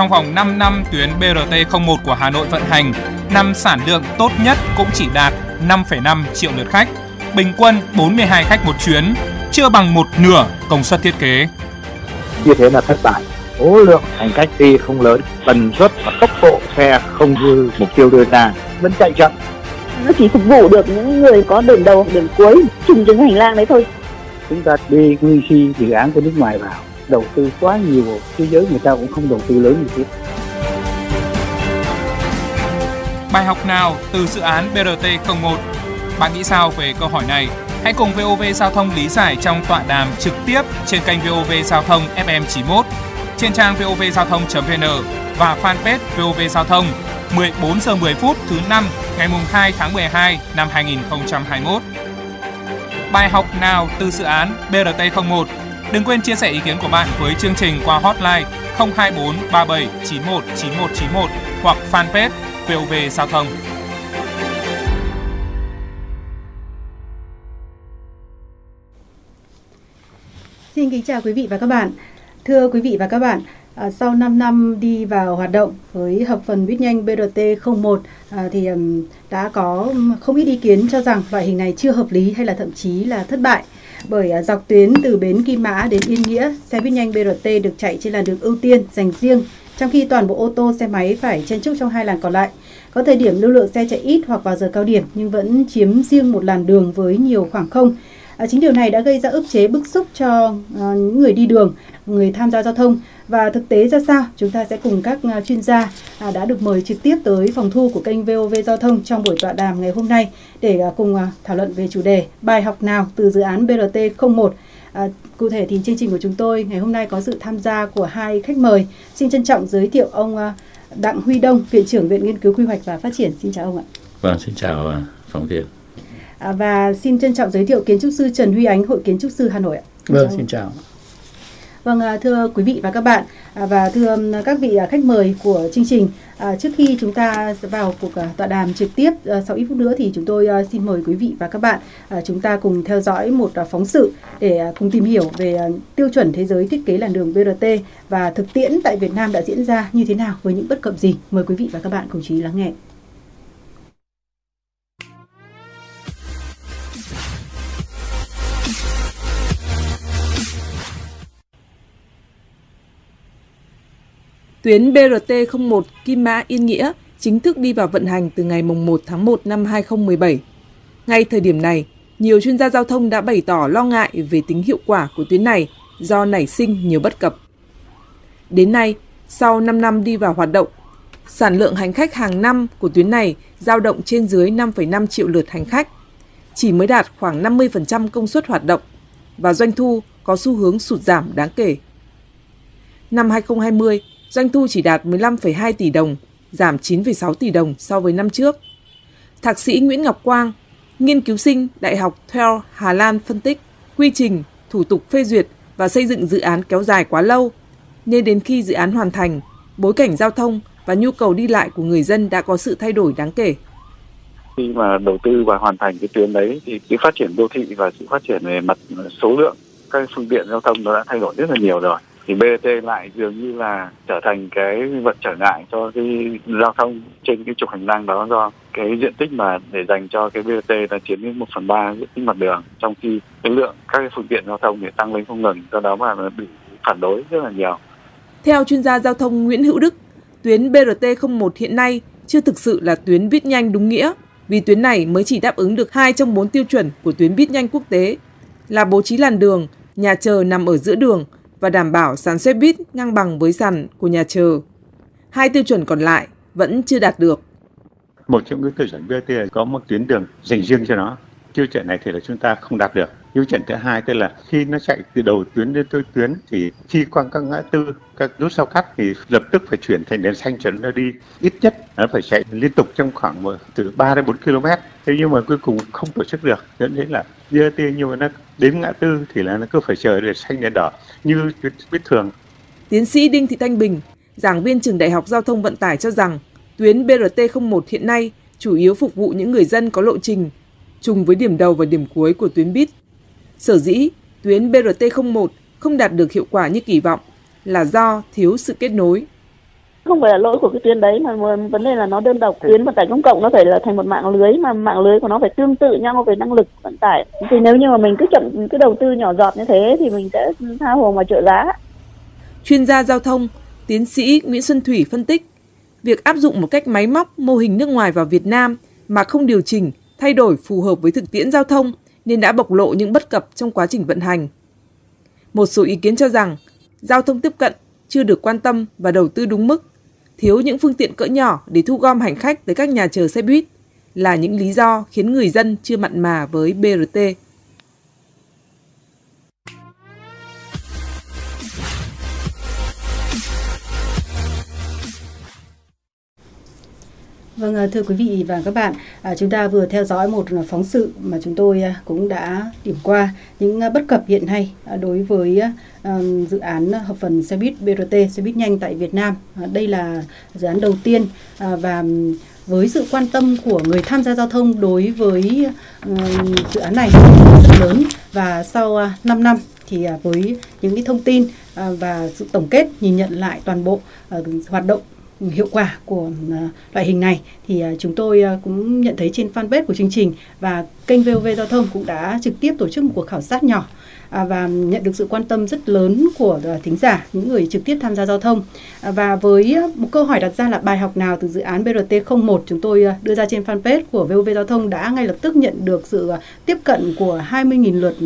trong vòng 5 năm tuyến BRT01 của Hà Nội vận hành, năm sản lượng tốt nhất cũng chỉ đạt 5,5 triệu lượt khách, bình quân 42 khách một chuyến, chưa bằng một nửa công suất thiết kế. Như thế là thất bại. Số lượng hành khách đi không lớn, tần suất và tốc độ xe không như mục tiêu đưa ra, vẫn chạy chậm. Nó chỉ phục vụ được những người có đường đầu, đường cuối, trùng trên hành lang đấy thôi. Chúng ta đi nguy si dự án của nước ngoài vào, đầu tư quá nhiều, thế giới người ta cũng không đầu tư lớn như thế. Bài học nào từ dự án BRT01? Bạn nghĩ sao về câu hỏi này? Hãy cùng VOV Giao thông lý giải trong tọa đàm trực tiếp trên kênh VOV Giao thông FM 91, trên trang vovgiao thông.vn và fanpage VOV Giao thông 14 giờ 10 phút thứ năm ngày mùng 2 tháng 12 năm 2021. Bài học nào từ dự án BRT01? Đừng quên chia sẻ ý kiến của bạn với chương trình qua hotline 024 37 91 91 91 hoặc fanpage VOV Giao thông. Xin kính chào quý vị và các bạn. Thưa quý vị và các bạn, À, sau 5 năm đi vào hoạt động với hợp phần buýt nhanh BRT01 à, thì um, đã có không ít ý kiến cho rằng loại hình này chưa hợp lý hay là thậm chí là thất bại. Bởi à, dọc tuyến từ bến Kim Mã đến Yên Nghĩa, xe buýt nhanh BRT được chạy trên làn đường ưu tiên dành riêng, trong khi toàn bộ ô tô xe máy phải chen chúc trong hai làn còn lại. Có thời điểm lưu lượng xe chạy ít hoặc vào giờ cao điểm nhưng vẫn chiếm riêng một làn đường với nhiều khoảng không. À, chính điều này đã gây ra ức chế bức xúc cho à, những người đi đường, người tham gia giao thông và thực tế ra sao chúng ta sẽ cùng các à, chuyên gia à, đã được mời trực tiếp tới phòng thu của kênh VOV Giao thông trong buổi tọa đàm ngày hôm nay để à, cùng à, thảo luận về chủ đề bài học nào từ dự án BRT 01 À, cụ thể thì chương trình của chúng tôi ngày hôm nay có sự tham gia của hai khách mời. Xin trân trọng giới thiệu ông à, Đặng Huy Đông, Viện trưởng Viện Nghiên cứu Quy hoạch và Phát triển. Xin chào ông ạ. Vâng, xin chào à, phóng viên. À, và xin trân trọng giới thiệu kiến trúc sư Trần Huy Ánh, Hội Kiến trúc sư Hà Nội ạ. Vâng, xin chào. Vâng, à, thưa quý vị và các bạn à, và thưa các vị khách mời của chương trình, trước khi chúng ta vào cuộc tọa đàm trực tiếp sau ít phút nữa thì chúng tôi xin mời quý vị và các bạn chúng ta cùng theo dõi một phóng sự để cùng tìm hiểu về tiêu chuẩn thế giới thiết kế làn đường BRT và thực tiễn tại Việt Nam đã diễn ra như thế nào với những bất cập gì. Mời quý vị và các bạn cùng chú ý lắng nghe. Tuyến BRT01 Kim Mã Yên Nghĩa chính thức đi vào vận hành từ ngày 1 tháng 1 năm 2017. Ngay thời điểm này, nhiều chuyên gia giao thông đã bày tỏ lo ngại về tính hiệu quả của tuyến này do nảy sinh nhiều bất cập. Đến nay, sau 5 năm đi vào hoạt động, sản lượng hành khách hàng năm của tuyến này giao động trên dưới 5,5 triệu lượt hành khách, chỉ mới đạt khoảng 50% công suất hoạt động và doanh thu có xu hướng sụt giảm đáng kể. Năm 2020, doanh thu chỉ đạt 15,2 tỷ đồng, giảm 9,6 tỷ đồng so với năm trước. Thạc sĩ Nguyễn Ngọc Quang, nghiên cứu sinh Đại học Theo Hà Lan phân tích quy trình, thủ tục phê duyệt và xây dựng dự án kéo dài quá lâu, nên đến khi dự án hoàn thành, bối cảnh giao thông và nhu cầu đi lại của người dân đã có sự thay đổi đáng kể. Khi mà đầu tư và hoàn thành cái tuyến đấy thì cái phát triển đô thị và sự phát triển về mặt số lượng các phương tiện giao thông nó đã thay đổi rất là nhiều rồi thì BRT lại dường như là trở thành cái vật trở ngại cho cái giao thông trên cái trục hành lang đó do cái diện tích mà để dành cho cái BRT là chiếm đến một phần ba diện tích mặt đường trong khi cái lượng các cái phương tiện giao thông thì tăng lên không ngừng do đó mà bị phản đối rất là nhiều. Theo chuyên gia giao thông Nguyễn Hữu Đức, tuyến BRT01 hiện nay chưa thực sự là tuyến buýt nhanh đúng nghĩa vì tuyến này mới chỉ đáp ứng được 2 trong 4 tiêu chuẩn của tuyến buýt nhanh quốc tế là bố trí làn đường, nhà chờ nằm ở giữa đường và đảm bảo sàn xe buýt ngang bằng với sàn của nhà chờ. Hai tiêu chuẩn còn lại vẫn chưa đạt được. Một trong những tiêu chuẩn BRT có một tuyến đường dành riêng cho nó. Tiêu chuẩn này thì là chúng ta không đạt được. Tiêu chuẩn thứ hai tức là khi nó chạy từ đầu tuyến đến cuối tuyến thì khi qua các ngã tư, các nút giao cắt thì lập tức phải chuyển thành đèn xanh cho nó đi ít nhất nó phải chạy liên tục trong khoảng từ 3 đến 4 km. Thế nhưng mà cuối cùng không tổ chức được dẫn đến là BRT nhưng mà nó đến ngã tư thì là nó cứ phải chờ đèn xanh đèn đỏ như biết thường. Tiến sĩ Đinh Thị Thanh Bình, giảng viên trường Đại học Giao thông Vận tải cho rằng tuyến BRT01 hiện nay chủ yếu phục vụ những người dân có lộ trình trùng với điểm đầu và điểm cuối của tuyến buýt. Sở dĩ tuyến BRT01 không đạt được hiệu quả như kỳ vọng là do thiếu sự kết nối. không phải là lỗi của cái tuyến đấy mà vấn đề là nó đơn độc. Tuyến vận tải công cộng nó phải là thành một mạng lưới mà mạng lưới của nó phải tương tự nhau về năng lực vận tải. Thì nếu như mà mình cứ chậm cứ đầu tư nhỏ giọt như thế thì mình sẽ tha hồ mà trợ giá. Chuyên gia giao thông tiến sĩ Nguyễn Xuân Thủy phân tích việc áp dụng một cách máy móc mô hình nước ngoài vào Việt Nam mà không điều chỉnh thay đổi phù hợp với thực tiễn giao thông nên đã bộc lộ những bất cập trong quá trình vận hành. Một số ý kiến cho rằng giao thông tiếp cận chưa được quan tâm và đầu tư đúng mức, thiếu những phương tiện cỡ nhỏ để thu gom hành khách tới các nhà chờ xe buýt là những lý do khiến người dân chưa mặn mà với BRT. Vâng, ờ, thưa quý vị và các bạn, à, chúng ta vừa theo dõi một à, phóng sự mà chúng tôi à, cũng đã điểm qua những bất cập hiện nay đối với dự án hợp phần xe buýt BRT, xe buýt nhanh tại Việt Nam. Đây là dự án đầu tiên và với sự quan tâm của người tham gia giao thông đối với dự án này rất lớn và sau 5 năm thì với những cái thông tin và sự tổng kết nhìn nhận lại toàn bộ hoạt động hiệu quả của ờ, loại hình này. Thì ờ, chúng tôi ờ, cũng nhận thấy trên fanpage của chương trình và kênh VOV Giao thông cũng đã trực tiếp tổ chức một cuộc khảo sát nhỏ. À, và nhận được sự quan tâm rất lớn của à, thính giả, những người trực tiếp tham gia giao thông. À, và với một câu hỏi đặt ra là bài học nào từ dự án BRT01 chúng tôi đưa ra trên fanpage của VOV Giao thông đã ngay lập tức nhận được sự tiếp cận của 20.000 lượt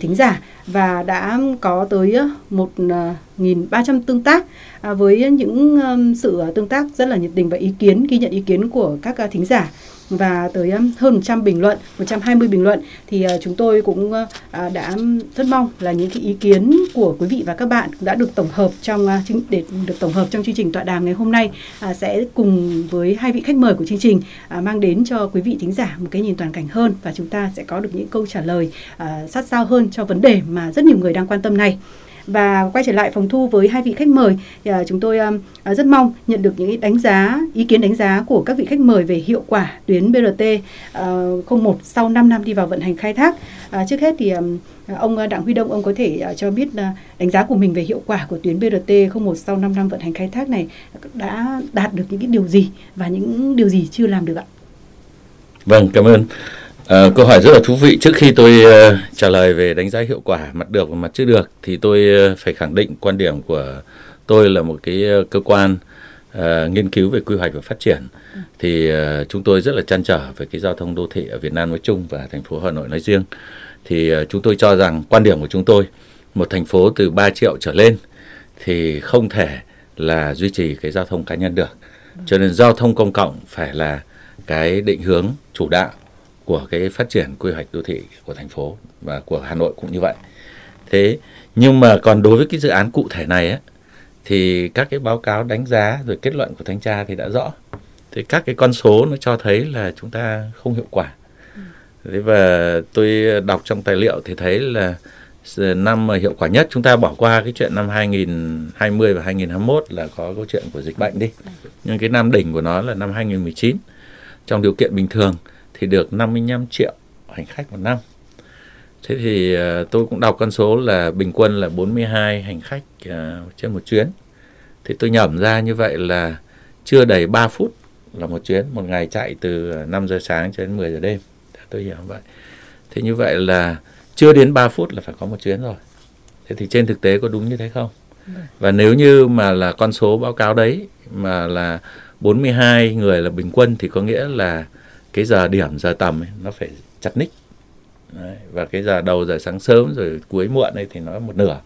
thính giả và đã có tới 1.300 tương tác À, với những sự tương tác rất là nhiệt tình và ý kiến ghi nhận ý kiến của các thính giả và tới um, hơn 100 bình luận, 120 bình luận thì ờ, chúng tôi cũng ờ, à, đã um, rất mong là những cái ý kiến của quý vị và các bạn đã được tổng hợp trong ờ, để được tổng hợp trong chương trình tọa đàm ngày hôm nay à, sẽ cùng với hai vị khách mời của chương trình à, mang đến cho quý vị thính giả một cái nhìn toàn cảnh hơn và chúng ta sẽ có được những câu trả lời sát sao hơn cho vấn đề mà rất nhiều người đang quan tâm này và quay trở lại phòng thu với hai vị khách mời thì à, chúng tôi à, à, rất mong nhận được những đánh giá ý kiến đánh giá của các vị khách mời về hiệu quả tuyến BRT 01 sau 5 năm đi vào vận hành khai thác trước hết thì ông Đặng Huy Đông ông có thể cho biết đánh giá của mình về hiệu quả của tuyến BRT 01 sau 5 năm vận hành khai thác này đã đạt được những cái điều gì và những điều gì chưa làm được ạ? Vâng, cảm ơn. À, câu hỏi rất là thú vị. Trước khi tôi uh, trả lời về đánh giá hiệu quả mặt được và mặt chưa được, thì tôi uh, phải khẳng định quan điểm của tôi là một cái uh, cơ quan uh, nghiên cứu về quy hoạch và phát triển. Thì uh, chúng tôi rất là chăn trở về cái giao thông đô thị ở Việt Nam nói chung và thành phố Hà Nội nói riêng. Thì uh, chúng tôi cho rằng quan điểm của chúng tôi, một thành phố từ 3 triệu trở lên thì không thể là duy trì cái giao thông cá nhân được. Cho nên giao thông công cộng phải là cái định hướng chủ đạo của cái phát triển quy hoạch đô thị của thành phố và của Hà Nội cũng như vậy. Thế nhưng mà còn đối với cái dự án cụ thể này á thì các cái báo cáo đánh giá rồi kết luận của thanh tra thì đã rõ. Thì các cái con số nó cho thấy là chúng ta không hiệu quả. Thế và tôi đọc trong tài liệu thì thấy là năm mà hiệu quả nhất chúng ta bỏ qua cái chuyện năm 2020 và 2021 là có câu chuyện của dịch bệnh đi. Nhưng cái năm đỉnh của nó là năm 2019 trong điều kiện bình thường thì được 55 triệu hành khách một năm. Thế thì ờ, tôi cũng đọc con số là bình quân là 42 hành khách ờ, trên một chuyến. Thì tôi nhẩm ra như vậy là chưa đầy 3 phút là một chuyến, một ngày chạy từ 5 giờ sáng cho đến 10 giờ đêm. Tôi hiểu vậy. Thế như vậy là chưa đến 3 phút là phải có một chuyến rồi. Thế thì trên thực tế có đúng như thế không? Và nếu như mà là con số báo cáo đấy mà là 42 người là bình quân thì có nghĩa là cái giờ điểm giờ tầm ấy, nó phải chặt ních Đấy, và cái giờ đầu giờ sáng sớm rồi cuối muộn ấy thì nó một nửa.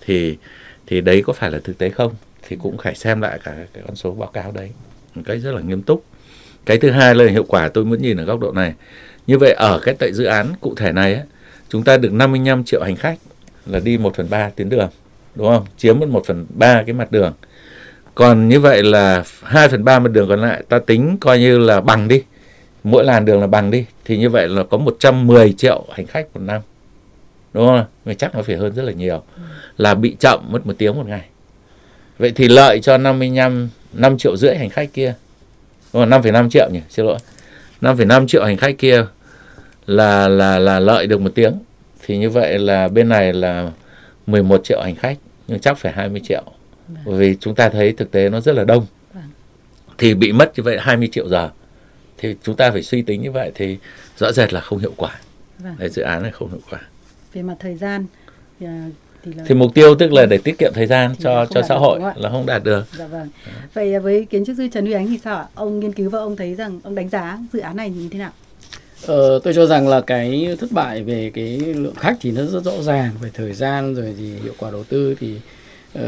Thì thì đấy có phải là thực tế không? Thì cũng phải xem lại cả cái con số báo cáo đấy một cách rất là nghiêm túc. Cái thứ hai là hiệu quả tôi muốn nhìn ở góc độ này. Như vậy ở cái tại dự án cụ thể này ấy, chúng ta được 55 triệu hành khách là đi 1 phần 3 tuyến đường đúng không? Chiếm mất 1 phần 3 cái mặt đường. Còn như vậy là 2 phần 3 mặt đường còn lại ta tính coi như là bằng đi mỗi làn đường là bằng đi. Thì như vậy là có 110 triệu hành khách một năm. Đúng không mà chắc nó phải hơn rất là nhiều. Là bị chậm mất một tiếng một ngày. Vậy thì lợi cho 55 5 triệu rưỡi hành khách kia. Đúng không? 5,5 triệu nhỉ? Xin lỗi. 5,5 triệu hành khách kia là là là lợi được một tiếng. Thì như vậy là bên này là 11 triệu hành khách nhưng chắc phải 20 triệu. Vâng. bởi vì chúng ta thấy thực tế nó rất là đông. Vâng. thì bị mất như vậy 20 triệu giờ thì chúng ta phải suy tính như vậy thì rõ rệt là không hiệu quả vâng. Đấy, dự án này không hiệu quả về mặt thời gian thì, à, thì, là... thì mục tiêu tức là để tiết kiệm thời gian cho cho xã hội là không đạt được. Dạ vâng. Vậy với kiến trúc sư Trần Huy Ánh thì sao ạ? Ông nghiên cứu và ông thấy rằng ông đánh giá dự án này như thế nào? Ờ, tôi cho rằng là cái thất bại về cái lượng khách thì nó rất rõ ràng về thời gian rồi thì hiệu quả đầu tư thì uh,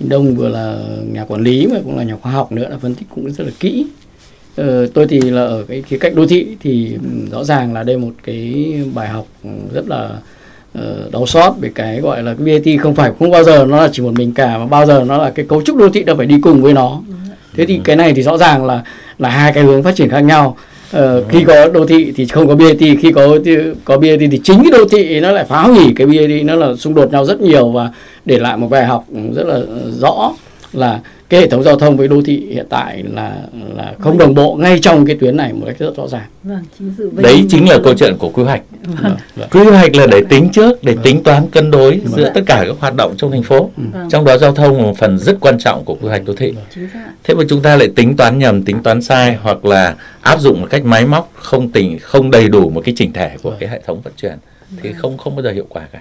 Đông vừa là nhà quản lý mà cũng là nhà khoa học nữa là phân tích cũng rất là kỹ. Uh, tôi thì là ở cái khía cạnh đô thị thì rõ ràng là đây một cái bài học rất là uh, đau xót về cái gọi là cái BAT không phải không bao giờ nó là chỉ một mình cả mà bao giờ nó là cái cấu trúc đô thị nó phải đi cùng với nó. Thế thì cái này thì rõ ràng là là hai cái hướng phát triển khác nhau. Ờ, khi có đô thị thì không có BAT khi có có BAT thì chính cái đô thị nó lại phá hủy cái BAT nó là xung đột nhau rất nhiều và để lại một bài học rất là rõ là cái hệ thống giao thông với đô thị hiện tại là là không đồng bộ ngay trong cái tuyến này một cách rất rõ ràng. Vâng, chính Đấy chính là câu chuyện của quy hoạch. Vâng. Vâng. Quy hoạch là để tính trước, để tính toán cân đối vâng. giữa tất cả các hoạt động trong thành phố. Vâng. Trong đó giao thông là một phần rất quan trọng của quy hoạch đô thị. Thế mà chúng ta lại tính toán nhầm, tính toán sai hoặc là áp dụng một cách máy móc không tỉnh không đầy đủ một cái chỉnh thể của cái hệ thống vận chuyển thì không không bao giờ hiệu quả cả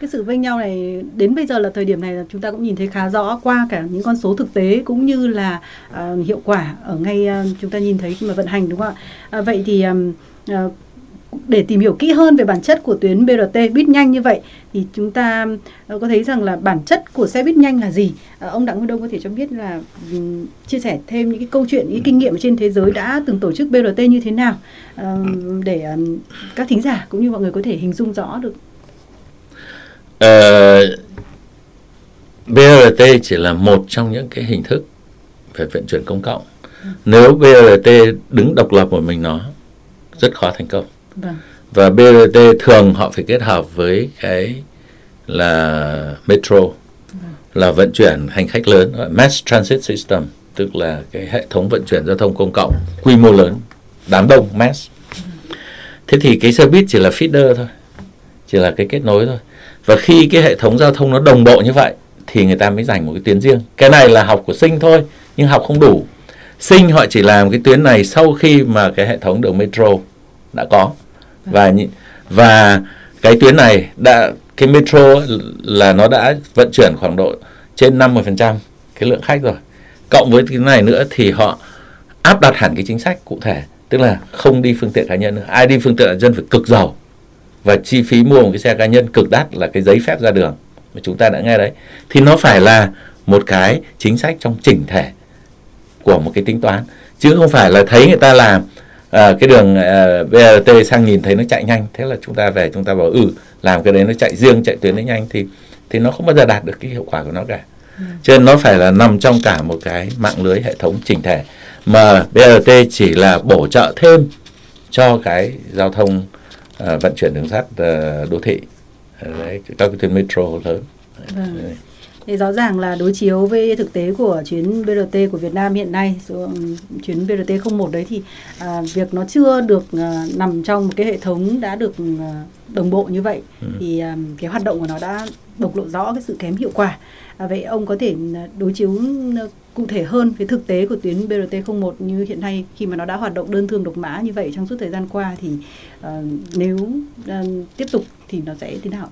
cái sự vênh nhau này đến bây giờ là thời điểm này là chúng ta cũng nhìn thấy khá rõ qua cả những con số thực tế cũng như là uh, hiệu quả ở ngay uh, chúng ta nhìn thấy khi mà vận hành đúng không ạ uh, vậy thì um, uh, để tìm hiểu kỹ hơn về bản chất của tuyến BRT buýt nhanh như vậy thì chúng ta có thấy rằng là bản chất của xe buýt nhanh là gì? Ông Đặng Nguyên Đông có thể cho biết là chia sẻ thêm những cái câu chuyện, những cái kinh nghiệm trên thế giới đã từng tổ chức BRT như thế nào để các thính giả cũng như mọi người có thể hình dung rõ được uh, ờ, BRT chỉ là một trong những cái hình thức về vận chuyển công cộng. Nếu BRT đứng độc lập một mình nó rất khó thành công. Vâng. Và BRT thường họ phải kết hợp với cái là metro vâng. là vận chuyển hành khách lớn, mass transit system, tức là cái hệ thống vận chuyển giao thông công cộng quy mô lớn, đám đông mass. Vâng. Thế thì cái xe buýt chỉ là feeder thôi, chỉ là cái kết nối thôi và khi cái hệ thống giao thông nó đồng bộ như vậy, thì người ta mới dành một cái tuyến riêng. Cái này là học của sinh thôi, nhưng học không đủ. Sinh họ chỉ làm cái tuyến này sau khi mà cái hệ thống đường metro đã có. Và và cái tuyến này đã, cái metro là nó đã vận chuyển khoảng độ trên 50% cái lượng khách rồi. Cộng với cái này nữa thì họ áp đặt hẳn cái chính sách cụ thể, tức là không đi phương tiện cá nhân nữa. Ai đi phương tiện cá nhân phải cực giàu và chi phí mua một cái xe cá nhân cực đắt là cái giấy phép ra đường. Mà chúng ta đã nghe đấy. Thì nó phải là một cái chính sách trong chỉnh thể của một cái tính toán. Chứ không phải là thấy người ta làm à, cái đường à, BRT sang nhìn thấy nó chạy nhanh. Thế là chúng ta về chúng ta bảo ừ làm cái đấy nó chạy riêng chạy tuyến đấy nhanh thì thì nó không bao giờ đạt được cái hiệu quả của nó cả. Ừ. cho nên nó phải là nằm trong cả một cái mạng lưới hệ thống chỉnh thể. Mà BRT chỉ là bổ trợ thêm cho cái giao thông à, vận chuyển đường sắt à, đô thị đấy các cái tuyến metro lớn vâng. Thì rõ ràng là đối chiếu với thực tế của chuyến BRT của Việt Nam hiện nay, số, chuyến BRT 01 đấy thì à, việc nó chưa được à, nằm trong một cái hệ thống đã được à, đồng bộ như vậy ừ. thì à, cái hoạt động của nó đã bộc lộ rõ cái sự kém hiệu quả. À, vậy ông có thể đối chiếu cụ thể hơn cái thực tế của tuyến BRT01 như hiện nay khi mà nó đã hoạt động đơn thương độc mã như vậy trong suốt thời gian qua thì uh, nếu uh, tiếp tục thì nó sẽ thế nào?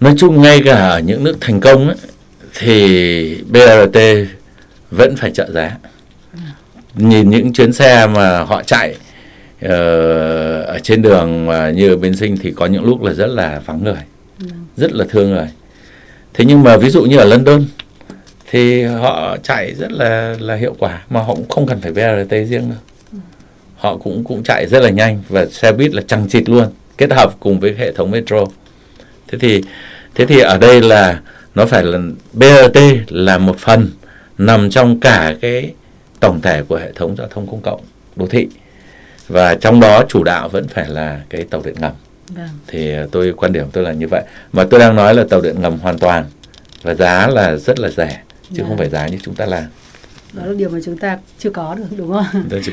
Nói chung ngay cả ở những nước thành công ấy, thì BRT vẫn phải trợ giá. Nhìn những chuyến xe mà họ chạy uh, ở trên đường mà như ở bên sinh thì có những lúc là rất là vắng người, ừ. rất là thương người. Thế nhưng mà ví dụ như ở London thì họ chạy rất là là hiệu quả mà họ cũng không cần phải BRT riêng đâu. Họ cũng cũng chạy rất là nhanh và xe buýt là chằng chịt luôn kết hợp cùng với hệ thống metro. Thế thì thế thì ở đây là nó phải là BRT là một phần nằm trong cả cái tổng thể của hệ thống giao thông công cộng đô thị. Và trong đó chủ đạo vẫn phải là cái tàu điện ngầm. Vâng. thì tôi quan điểm tôi là như vậy. Mà tôi đang nói là tàu điện ngầm hoàn toàn và giá là rất là rẻ chứ không vâng. phải giá như chúng ta làm. Đó là điều mà chúng ta chưa có được đúng không?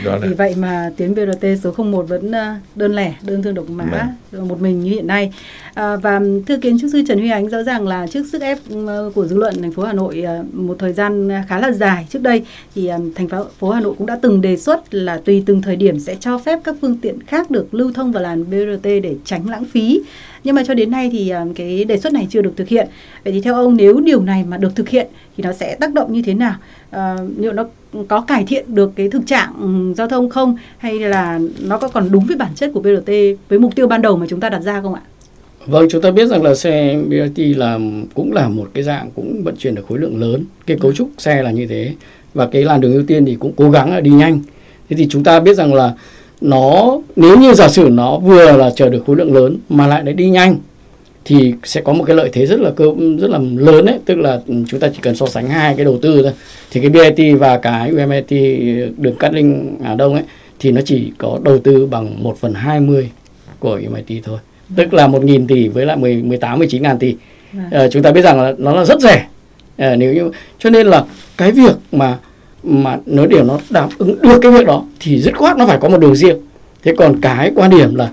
Đó là vì vậy mà tuyến BRT số 01 vẫn ờ, đơn lẻ đơn thương độc mã một mình như hiện nay. À, và thưa kiến trúc sư Trần Huy Ánh rõ ràng là trước sức ép ờ, của dư luận thành phố Hà Nội ờ, một thời gian khá là dài trước đây thì thành phố Hà Nội cũng đã từng đề xuất là tùy từng thời điểm sẽ cho phép các phương tiện khác được lưu thông vào làn BRT để tránh lãng phí nhưng mà cho đến nay thì ờ, cái đề xuất này chưa được thực hiện vậy thì theo ông nếu điều này mà được thực hiện thì nó sẽ tác động như thế nào Ờ, liệu nó có cải thiện được cái thực trạng ừ, giao thông không hay là nó có còn đúng với bản chất của BRT với mục tiêu ban đầu mà chúng ta đặt ra không ạ? Vâng, chúng ta biết rằng là xe BRT là cũng là một cái dạng cũng vận chuyển được khối lượng lớn. Cái cấu trúc xe là như thế và cái làn đường ưu tiên thì cũng cố gắng là đi nhanh. Thế thì chúng ta biết rằng là nó nếu như giả sử nó vừa là chở được khối lượng lớn mà lại để đi nhanh thì sẽ có một cái lợi thế rất là cơ rất là lớn đấy, tức là chúng ta chỉ cần so sánh hai cái đầu tư thôi. Thì cái BRT và cái UMRT đường Cát Linh Hà Đông ấy thì nó chỉ có đầu tư bằng 1 phần 20 của UMRT thôi. Tức là 1.000 tỷ với lại 10, 18 19 ngàn tỷ. Ờ, chúng ta biết rằng là nó là rất rẻ. Ờ, nếu như cho nên là cái việc mà mà nó điều nó đáp ứng được cái việc đó thì dứt khoát nó phải có một đường riêng. Thế còn cái quan điểm là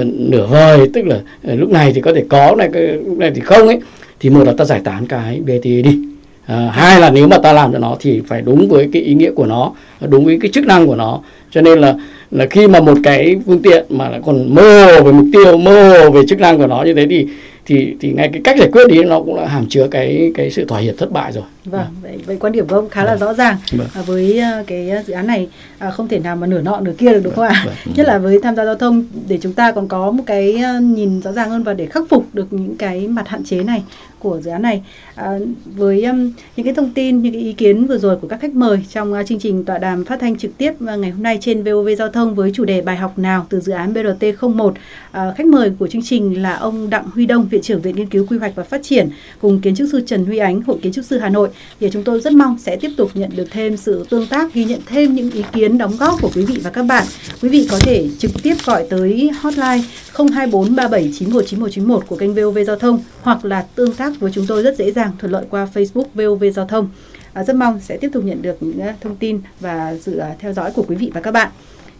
uh, nửa vời tức là uh, lúc này thì có thể có này cái- lúc này thì không ấy thì một là ta giải tán cái BT đi. À, hai là nếu mà ta làm cho nó thì phải đúng với cái ý nghĩa của nó đúng với cái chức năng của nó cho nên là là khi mà một cái phương tiện mà lại còn mơ hồ về mục tiêu mơ hồ về chức năng của nó như thế thì thì thì ngay cái cách giải quyết đi nó cũng là hàm chứa cái cái sự thỏa hiệp thất bại rồi Vâng, vậy, vậy quan điểm của ông khá là rõ ràng Vâng. à, với à, cái dự án này à, không thể nào mà nửa nọ nửa kia được đúng không ạ? Vâng. Nhất là với tham gia giao thông để chúng ta còn có một cái à, nhìn rõ ràng hơn và để khắc phục được những cái mặt hạn chế này của dự án này. À, với um, những cái thông tin, những cái ý kiến vừa rồi của các khách mời trong à, chương trình tọa đàm phát thanh trực tiếp à, ngày hôm nay trên VOV Giao thông với chủ đề bài học nào từ dự án BRT 01. À, khách mời của chương trình là ông Đặng Huy Đông, Viện trưởng Viện Nghiên cứu Quy hoạch và Phát triển cùng kiến trúc sư Trần Huy Ánh, Hội Kiến trúc sư Hà Nội thì chúng tôi rất mong sẽ tiếp tục nhận được thêm sự tương tác ghi nhận thêm những ý kiến đóng góp của quý vị và các bạn. Quý vị có thể trực tiếp gọi tới hotline 02437919191 của kênh VOV Giao thông hoặc là tương tác với chúng tôi rất dễ dàng thuận lợi qua Facebook VOV Giao thông. À, rất mong sẽ tiếp tục nhận được những à, thông tin và sự à, theo dõi của quý vị và các bạn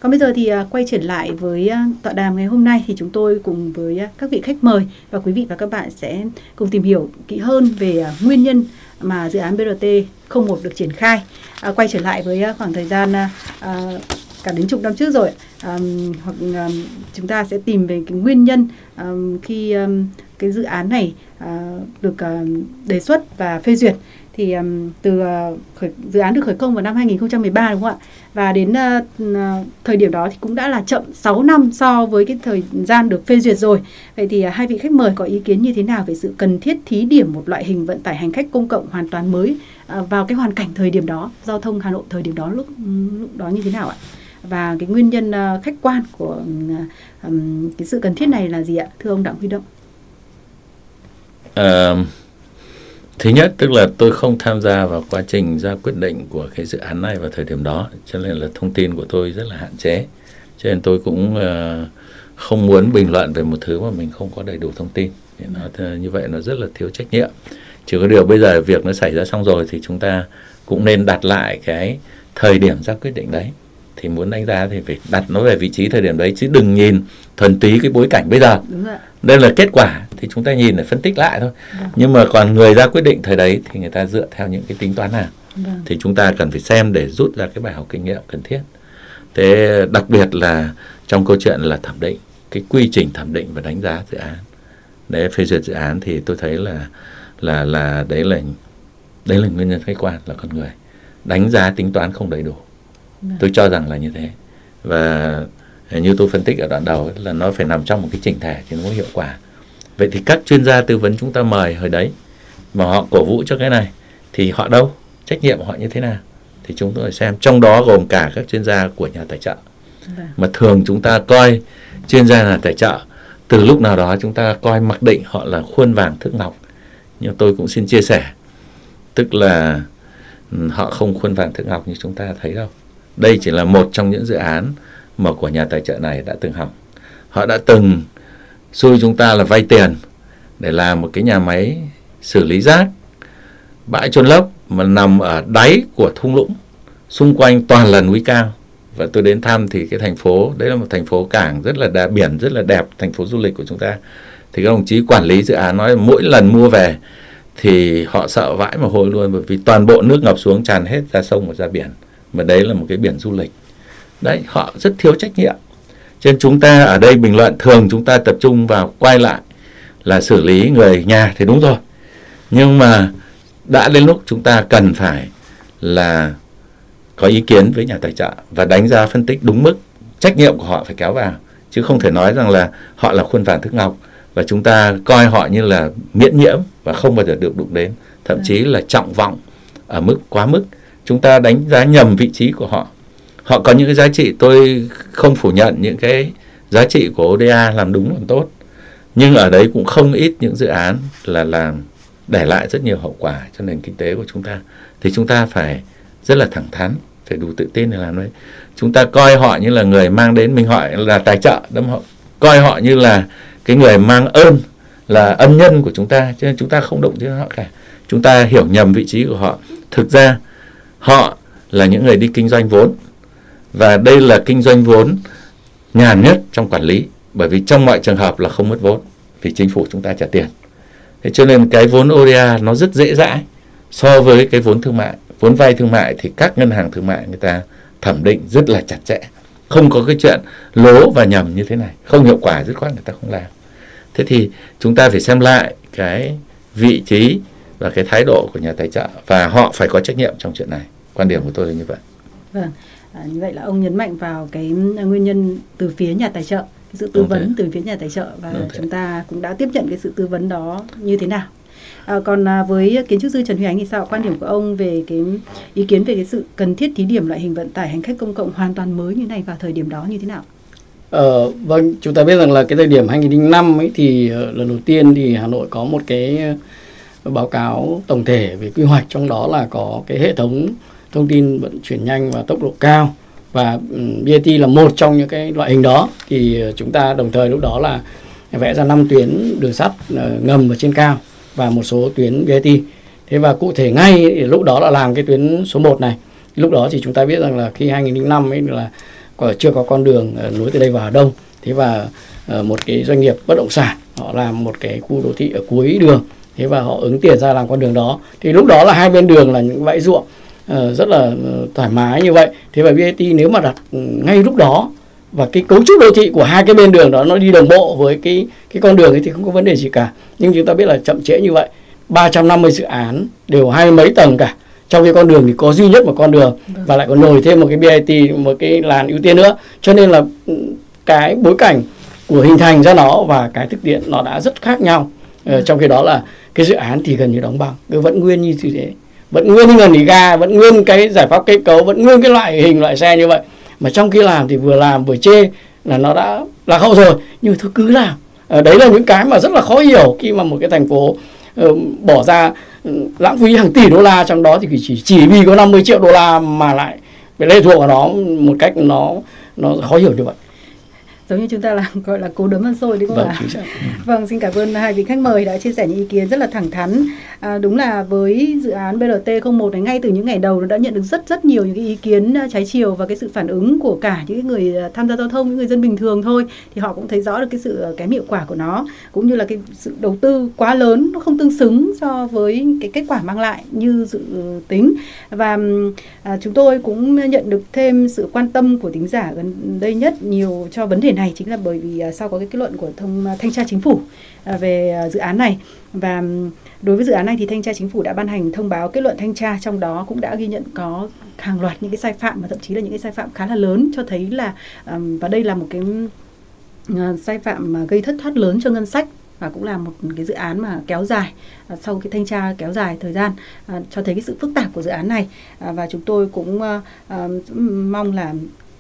còn bây giờ thì à, quay trở lại với à, tọa đàm ngày hôm nay thì chúng tôi cùng với à, các vị khách mời và quý vị và các bạn sẽ cùng tìm hiểu kỹ hơn về nguyên nhân mà dự án BRT 01 được triển khai. À, quay trở lại với khoảng thời gian à, à, cả đến chục năm trước rồi à, hoặc à, chúng ta sẽ tìm về cái nguyên nhân à, khi à, cái dự án này à, được à, đề xuất và phê duyệt thì um, từ uh, khởi, dự án được khởi công vào năm 2013 đúng không ạ? Và đến uh, uh, thời điểm đó thì cũng đã là chậm 6 năm so với cái thời gian được phê duyệt rồi. Vậy thì uh, hai vị khách mời có ý kiến như thế nào về sự cần thiết thí điểm một loại hình vận tải hành khách công cộng hoàn toàn mới uh, vào cái hoàn cảnh thời điểm đó, giao thông Hà Nội thời điểm đó lúc lúc đó như thế nào ạ? Và cái nguyên nhân uh, khách quan của uh, um, cái sự cần thiết này là gì ạ? Thưa ông Đặng Huy Động. Uh thứ nhất tức là tôi không tham gia vào quá trình ra quyết định của cái dự án này vào thời điểm đó cho nên là thông tin của tôi rất là hạn chế. Cho nên tôi cũng uh, không muốn bình luận về một thứ mà mình không có đầy đủ thông tin. Thì nó như vậy nó rất là thiếu trách nhiệm. Chỉ có điều bây giờ việc nó xảy ra xong rồi thì chúng ta cũng nên đặt lại cái thời điểm ra quyết định đấy. Thì muốn đánh giá thì phải đặt nó về vị trí thời điểm đấy chứ đừng nhìn thuần túy cái bối cảnh bây giờ. Đúng rồi đây là kết quả thì chúng ta nhìn để phân tích lại thôi. Nhưng mà còn người ra quyết định thời đấy thì người ta dựa theo những cái tính toán nào? Vâng. thì chúng ta cần phải xem để rút ra cái bài học kinh nghiệm cần thiết. Thế đặc biệt là trong câu chuyện là thẩm định cái quy trình thẩm định và đánh giá dự án. Để phê duyệt dự án thì tôi thấy là là là đấy là đấy là nguyên nhân khách quan là con người. Đánh giá tính toán không đầy đủ. Tôi cho rằng là như thế. Và như tôi phân tích ở đoạn đầu là nó phải nằm trong một cái chỉnh thể thì nó mới hiệu quả. Vậy thì các chuyên gia tư vấn chúng ta mời hồi đấy mà họ cổ vũ cho cái này thì họ đâu? Trách nhiệm của họ như thế nào? Thì chúng tôi phải xem. Trong đó gồm cả các chuyên gia của nhà tài trợ. Vâng. mà thường chúng ta coi chuyên gia nhà tài trợ từ lúc nào đó chúng ta coi mặc định họ là khuôn vàng thước ngọc. Nhưng tôi cũng xin chia sẻ tức là ừ, họ không khuôn vàng thước ngọc như chúng ta thấy đâu. Đây chỉ là một trong những dự án mà của nhà tài trợ này đã từng hỏng. Họ đã từng xui chúng ta là vay tiền để làm một cái nhà máy xử lý rác bãi trôn lấp mà nằm ở đáy của thung lũng xung quanh toàn là núi cao. Và tôi đến thăm thì cái thành phố đấy là một thành phố cảng rất là đà, biển rất là đẹp thành phố du lịch của chúng ta. Thì các đồng chí quản lý dự án nói mỗi lần mua về thì họ sợ vãi mà hôi luôn bởi vì toàn bộ nước ngập xuống tràn hết ra sông và ra biển. Mà đấy là một cái biển du lịch đấy họ rất thiếu trách nhiệm. Nên chúng ta ở đây bình luận thường chúng ta tập trung vào quay lại là xử lý người nhà thì đúng rồi. Nhưng mà đã đến lúc chúng ta cần phải là có ý kiến với nhà tài trợ và đánh giá phân tích đúng mức trách nhiệm của họ phải kéo vào. Chứ không thể nói rằng là họ là khuôn vàng thức ngọc và chúng ta coi họ như là miễn nhiễm và không bao giờ được đụng đến. Thậm chí là trọng vọng ở mức quá mức. Chúng ta đánh giá nhầm vị trí của họ họ có những cái giá trị, tôi không phủ nhận những cái giá trị của ODA làm đúng, làm tốt. Nhưng ở đấy cũng không ít những dự án là làm để lại rất nhiều hậu quả cho nền kinh tế của chúng ta. Thì chúng ta phải rất là thẳng thắn, phải đủ tự tin để làm đấy. Chúng ta coi họ như là người mang đến mình hỏi là tài trợ, đúng không? Coi họ như là cái người mang ơn, là ân nhân của chúng ta, cho nên chúng ta không động đến họ cả. Chúng ta hiểu nhầm vị trí của họ. Thực ra, họ là những người đi kinh doanh vốn và đây là kinh doanh vốn nhàn nhất trong quản lý. Bởi vì trong mọi trường hợp là không mất vốn, vì chính phủ chúng ta trả tiền. Thế cho nên cái vốn ODA nó rất dễ dãi so với cái vốn thương mại. Vốn vay thương mại thì các ngân hàng thương mại người ta thẩm định rất là chặt chẽ. Không có cái chuyện lố và nhầm như thế này. Không hiệu quả, dứt khoát người ta không làm. Thế thì chúng ta phải xem lại cái vị trí và cái thái độ của nhà tài trợ và họ phải có trách nhiệm trong chuyện này. Quan điểm của tôi là như vậy. Vâng à, như vậy là ông nhấn mạnh vào cái nguyên nhân từ phía nhà tài trợ cái sự tư Đúng vấn thế. từ phía nhà tài trợ và Đúng chúng thế. ta cũng đã tiếp nhận cái sự tư vấn đó như thế nào À, còn à, với kiến trúc sư Trần Huy Ánh thì sao? Quan điểm của ông về cái ý kiến về cái sự cần thiết thí điểm loại hình vận tải hành khách công cộng hoàn toàn mới như này vào thời điểm đó như thế nào? Ờ, vâng, chúng ta biết rằng là cái thời điểm 2005 ấy thì uh, lần đầu tiên thì Hà Nội có một cái uh, báo cáo tổng thể về quy hoạch trong đó là có cái hệ thống thông tin vận chuyển nhanh và tốc độ cao và um, BRT là một trong những cái loại hình đó thì ờ, chúng ta đồng thời lúc đó là vẽ ra 5 tuyến đường sắt ờ, ngầm ở trên cao và một số tuyến BRT. Thế và cụ thể ngay lúc đó là làm cái tuyến số 1 này. Lúc đó thì chúng ta biết rằng là khi 2005 ấy là chưa có con đường ờ, nối từ đây vào Hà Đông. Thế và một cái doanh nghiệp bất động sản họ làm một cái khu đô thị ở cuối đường. Thế và họ ứng tiền ra làm con đường đó. Thì lúc đó là hai bên đường là những bãi ruộng rất là thoải mái như vậy. Thế và BRT nếu mà đặt ừ, ngay lúc đó và cái cấu trúc đô thị của hai cái bên đường đó nó đi đồng bộ với cái cái con đường ấy thì không có vấn đề gì cả. Nhưng chúng ta biết là chậm trễ như vậy. 350 dự án đều hai mấy tầng cả. Trong cái con đường thì có duy nhất một con đường vâng. và lại còn nổi thêm một cái BIT một cái làn ưu tiên nữa. Cho nên là ừ, cái bối cảnh của hình thành ra nó và cái thực tiễn nó đã rất khác nhau. Ờ, trong khi đó là cái dự án thì gần như đóng bằng cứ vẫn nguyên như thế vẫn nguyên ngần nghỉ ga vẫn nguyên cái giải pháp kết cấu vẫn nguyên cái loại hình loại xe như vậy. Mà trong khi làm thì vừa làm vừa chê là nó đã là hậu rồi. Nhưng thôi cứ làm. À, đấy là những cái mà rất là khó hiểu khi mà một cái thành phố uh, bỏ ra uh, lãng phí hàng tỷ đô la trong đó thì chỉ chỉ vì có 50 triệu đô la mà lại phải lệ thuộc vào nó một cách nó nó khó hiểu như vậy giống như chúng ta là gọi là cố đấm ăn xôi đúng không vâng, ạ? Vâng, xin cảm ơn hai vị khách mời đã chia sẻ những ý kiến rất là thẳng thắn. À, đúng là với dự án BRT 01 này ngay từ những ngày đầu nó đã nhận được rất rất nhiều những cái ý kiến à, trái chiều và cái sự phản ứng của cả những người à, tham gia giao thông, những người dân bình thường thôi thì họ cũng thấy rõ được cái sự à, kém hiệu quả của nó cũng như là cái sự đầu tư quá lớn nó không tương xứng so với cái kết quả mang lại như dự tính và à, chúng tôi cũng nhận được thêm sự quan tâm của tính giả gần đây nhất nhiều cho vấn đề này chính là bởi vì à, sau có cái kết luận của thông à, thanh tra chính phủ à, về dự án này. Và đối với dự án này thì thanh tra chính phủ đã ban hành thông báo kết luận thanh tra, trong đó cũng đã ghi nhận có hàng loạt những cái sai phạm và thậm chí là những cái sai phạm khá là lớn, cho thấy là và đây là một cái sai phạm mà gây thất thoát lớn cho ngân sách và cũng là một cái dự án mà kéo dài sau cái thanh tra kéo dài thời gian cho thấy cái sự phức tạp của dự án này. Và chúng tôi cũng mong là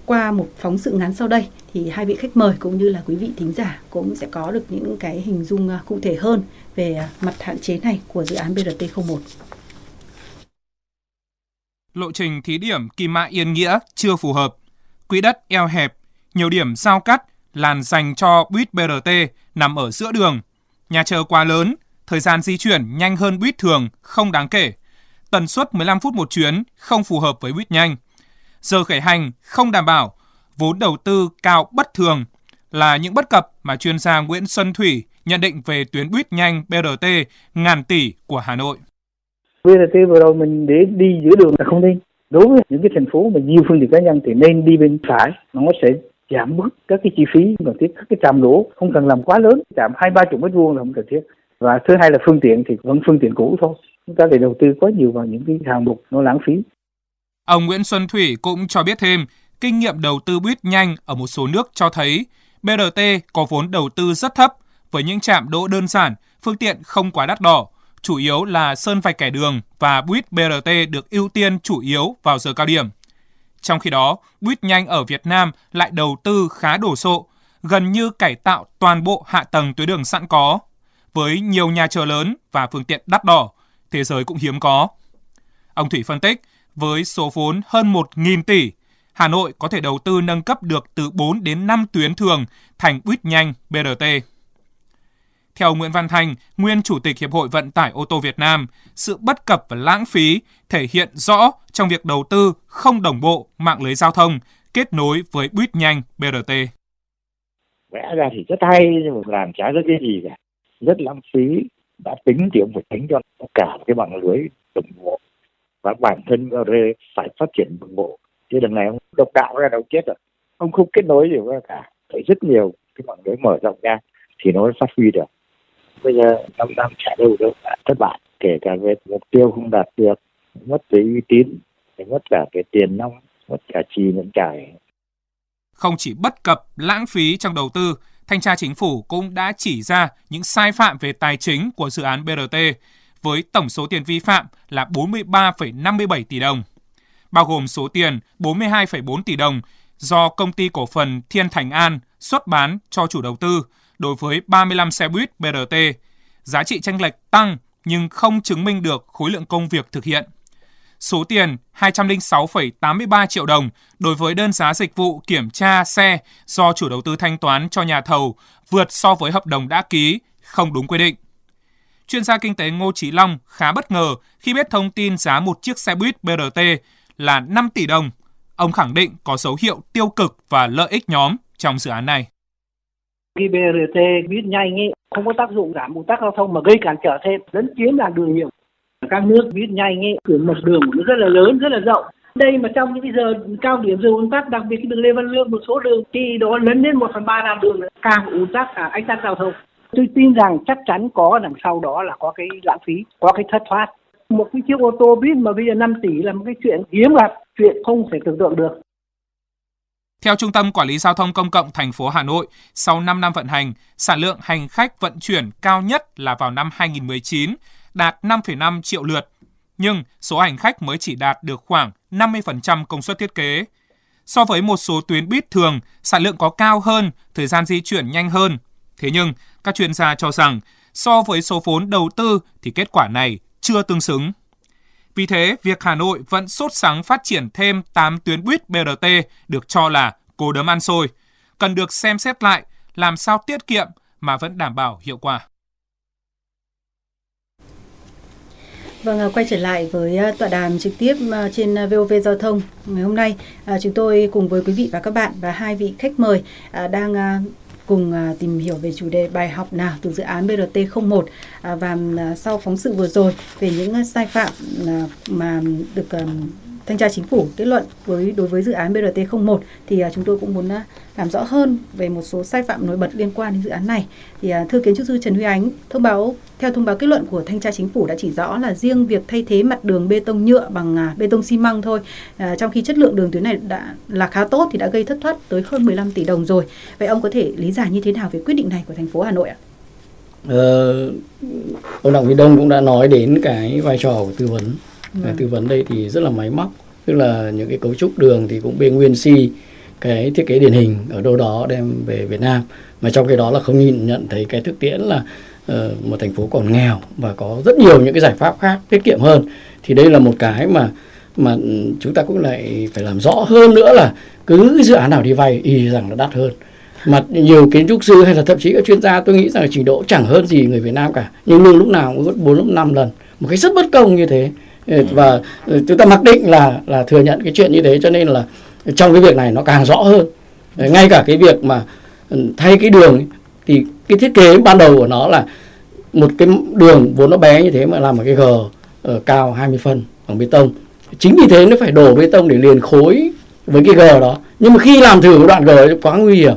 qua một phóng sự ngắn sau đây thì hai vị khách mời cũng như là quý vị thính giả cũng sẽ có được những cái hình dung à, cụ thể hơn về à, mặt hạn chế này của dự án BRT01. Lộ trình thí điểm Kim Mã Yên Nghĩa chưa phù hợp. Quỹ đất eo hẹp, nhiều điểm giao cắt, làn dành cho buýt BRT nằm ở giữa đường. Nhà chờ quá lớn, thời gian di chuyển nhanh hơn buýt thường không đáng kể. Tần suất 15 phút một chuyến không phù hợp với buýt nhanh giờ khởi hành không đảm bảo, vốn đầu tư cao bất thường là những bất cập mà chuyên gia Nguyễn Xuân Thủy nhận định về tuyến buýt nhanh BRT ngàn tỷ của Hà Nội. BRT vừa rồi mình để đi giữa đường là không đi, Đối với những cái thành phố mà nhiều phương tiện cá nhân thì nên đi bên phải, nó sẽ giảm bớt các cái chi phí cần thiết các cái trạm đỗ không cần làm quá lớn trạm hai ba chục mét vuông là không cần thiết. Và thứ hai là phương tiện thì vẫn phương tiện cũ thôi. Chúng ta để đầu tư quá nhiều vào những cái hạng mục nó lãng phí ông Nguyễn Xuân Thủy cũng cho biết thêm kinh nghiệm đầu tư buýt nhanh ở một số nước cho thấy BRT có vốn đầu tư rất thấp với những trạm đỗ đơn giản, phương tiện không quá đắt đỏ, chủ yếu là sơn vạch kẻ đường và buýt BRT được ưu tiên chủ yếu vào giờ cao điểm. Trong khi đó, buýt nhanh ở Việt Nam lại đầu tư khá đổ sộ, gần như cải tạo toàn bộ hạ tầng tuyến đường sẵn có, với nhiều nhà chờ lớn và phương tiện đắt đỏ, thế giới cũng hiếm có. Ông Thủy phân tích, với số vốn hơn 1.000 tỷ, Hà Nội có thể đầu tư nâng cấp được từ 4 đến 5 tuyến thường thành buýt nhanh BRT. Theo Nguyễn Văn Thành, nguyên Chủ tịch Hiệp hội Vận tải ô tô Việt Nam, sự bất cập và lãng phí thể hiện rõ trong việc đầu tư không đồng bộ mạng lưới giao thông kết nối với buýt nhanh BRT. Vẽ ra thì rất hay nhưng mà làm chả rất cái gì cả. Rất lãng phí. Đã tính thì ông phải tính cho cả cái mạng lưới đồng bộ. Và bản thân BRT phải phát triển đồng bộ. Chứ đằng này ông độc đạo ra đâu chết rồi. Ông không kết nối gì với cả. Phải rất nhiều cái mạng lưới mở rộng ra thì nó mới phát huy được bây giờ năm năm chạy đâu được thất bại, kể cả về mục tiêu không đạt được, mất cái uy tín, mất cả cái tiền nong, mất cả chi lẫn trải không chỉ bất cập lãng phí trong đầu tư, thanh tra chính phủ cũng đã chỉ ra những sai phạm về tài chính của dự án BRT với tổng số tiền vi phạm là 43,57 tỷ đồng, bao gồm số tiền 42,4 tỷ đồng do công ty cổ phần Thiên Thành An xuất bán cho chủ đầu tư đối với 35 xe buýt BRT. Giá trị tranh lệch tăng nhưng không chứng minh được khối lượng công việc thực hiện. Số tiền 206,83 triệu đồng đối với đơn giá dịch vụ kiểm tra xe do chủ đầu tư thanh toán cho nhà thầu vượt so với hợp đồng đã ký, không đúng quy định. Chuyên gia kinh tế Ngô Chí Long khá bất ngờ khi biết thông tin giá một chiếc xe buýt BRT là 5 tỷ đồng. Ông khẳng định có dấu hiệu tiêu cực và lợi ích nhóm trong dự án này. Khi BRT buýt nhanh ấy, không có tác dụng giảm ùn tắc giao thông mà gây cản trở thêm, lấn chiếm làn đường nhiều các nước buýt nhanh ấy cửa mặt đường nó rất là lớn, rất là rộng. Đây mà trong những cái giờ cao điểm giờ ùn tắc, đặc biệt cái đường Lê Văn Lương, một số đường, thì đó lấn đến một phần ba làn đường càng ùn tắc cả ách tắc giao thông tôi tin rằng chắc chắn có đằng sau đó là có cái lãng phí có cái thất thoát một cái chiếc ô tô buýt mà bây giờ 5 tỷ là một cái chuyện hiếm gặp chuyện không thể tưởng tượng được theo Trung tâm Quản lý Giao thông Công cộng thành phố Hà Nội, sau 5 năm vận hành, sản lượng hành khách vận chuyển cao nhất là vào năm 2019, đạt 5,5 triệu lượt. Nhưng số hành khách mới chỉ đạt được khoảng 50% công suất thiết kế. So với một số tuyến buýt thường, sản lượng có cao hơn, thời gian di chuyển nhanh hơn. Thế nhưng, các chuyên gia cho rằng, so với số vốn đầu tư thì kết quả này chưa tương xứng. Vì thế, việc Hà Nội vẫn sốt sắng phát triển thêm 8 tuyến buýt BRT được cho là cố đấm ăn xôi, cần được xem xét lại làm sao tiết kiệm mà vẫn đảm bảo hiệu quả. Vâng, à, quay trở lại với à, tọa đàm trực tiếp à, trên VOV Giao thông ngày hôm nay. Chúng tôi cùng với quý vị và các bạn và hai vị khách mời đang cùng à, tìm hiểu về chủ đề bài học nào từ dự án BRT01 à, và à, sau phóng sự vừa rồi về những sai phạm mà được thanh tra chính phủ kết luận với đối với dự án BRT01 thì à, chúng tôi cũng muốn à, làm rõ hơn về một số sai phạm nổi bật liên quan đến dự án này. Thì à, thưa kiến trúc sư Trần Huy Ánh, thông báo theo thông báo kết luận của thanh tra chính phủ đã chỉ rõ là riêng việc thay thế mặt đường bê tông nhựa bằng bê tông xi măng thôi, trong khi chất lượng đường tuyến này đã là khá tốt thì đã gây thất thoát tới hơn 15 tỷ đồng rồi. Vậy ông có thể lý giải như thế nào về quyết định này của thành phố Hà Nội ạ? Ờ, ông Đặng Việt Đông cũng đã nói đến cái vai trò của tư vấn. Vâng. Tư vấn đây thì rất là máy móc, tức là những cái cấu trúc đường thì cũng bê nguyên si cái thiết kế điển hình ở đâu đó đem về Việt Nam. Mà trong cái đó là không nhìn nhận thấy cái thực tiễn là uh, một thành phố còn nghèo và có rất nhiều những cái giải pháp khác tiết kiệm hơn. Thì đây là một cái mà mà chúng ta cũng lại phải làm rõ hơn nữa là cứ dự án nào đi vay y rằng nó đắt hơn. Mà nhiều kiến trúc sư hay là thậm chí các chuyên gia tôi nghĩ rằng là trình độ chẳng hơn gì người Việt Nam cả. Nhưng lương lúc nào cũng gấp bốn lúc năm lần. Một cái rất bất công như thế và ừ, chúng ta mặc định là là thừa nhận cái chuyện như thế cho nên là trong cái việc này nó càng rõ hơn. Ngay cả cái việc mà ừ, thay cái đường ấy, thì cái thiết kế ban đầu của nó là một cái đường vốn nó bé như thế mà làm một cái gờ ở cao 20 phân bằng bê tông. Chính vì thế nó phải đổ bê tông để liền khối với cái gờ đó. Nhưng mà khi làm thử đoạn gờ quá nguy hiểm.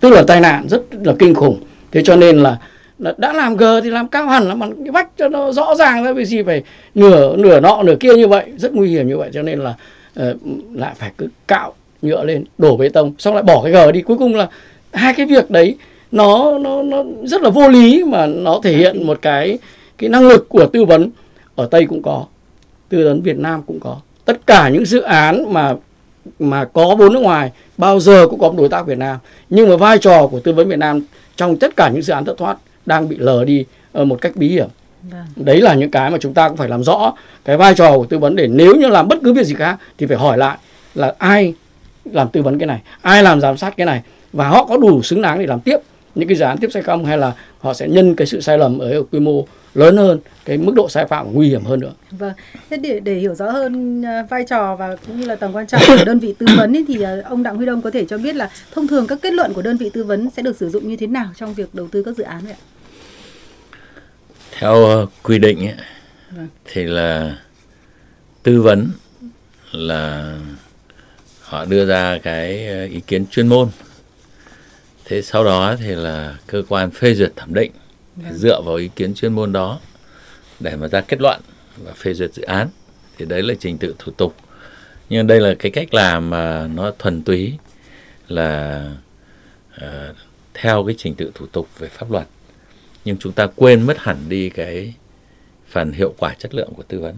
Tức là tai nạn rất là kinh khủng. Thế cho nên là là đã làm g thì làm cao hẳn là bằng cái vách cho nó rõ ràng ra vì gì phải nửa nửa nọ nửa kia như vậy. Rất nguy hiểm như vậy cho nên là uh, lại phải cứ cạo nhựa lên đổ bê tông xong lại bỏ cái g đi. Cuối cùng là hai cái việc đấy nó nó nó rất là vô lý mà nó thể hiện một cái cái năng lực của tư vấn ở tây cũng có tư vấn việt nam cũng có. Tất cả những dự án mà mà có vốn nước ngoài bao giờ cũng có đối tác việt nam. Nhưng mà vai trò của tư vấn việt nam trong tất cả những dự án thất thoát đang bị lờ đi ở một cách bí hiểm Vâng. Đấy là những cái mà chúng ta cũng phải làm rõ cái vai trò của tư vấn để nếu như làm bất cứ việc gì khác thì phải hỏi lại là ai làm tư vấn cái này, ai làm giám sát cái này và họ có đủ xứng đáng để làm tiếp những cái dự án tiếp sai không hay là họ sẽ nhân cái sự sai lầm ở quy mô lớn hơn cái mức độ sai phạm nguy hiểm hơn nữa. Vâng. Thế để để hiểu rõ hơn à, vai trò và cũng như là tầm quan trọng của đơn vị tư vấn ấy, thì à, ông Đặng Huy Đông có thể cho biết là thông thường các kết luận của đơn vị tư vấn sẽ được sử dụng như thế nào trong việc đầu tư các dự án vậy ạ? Theo ờ, quy định ấy, vâng. thì là tư vấn là họ đưa ra cái ờ, ý kiến chuyên môn thế sau đó thì là cơ quan phê duyệt thẩm định vâng. dựa vào ý kiến chuyên môn đó để mà ra kết luận và phê duyệt dự án thì đấy là trình tự thủ tục nhưng đây là cái cách làm mà nó thuần túy là uh, theo cái trình tự thủ tục về pháp luật nhưng chúng ta quên mất hẳn đi cái phần hiệu quả chất lượng của tư vấn.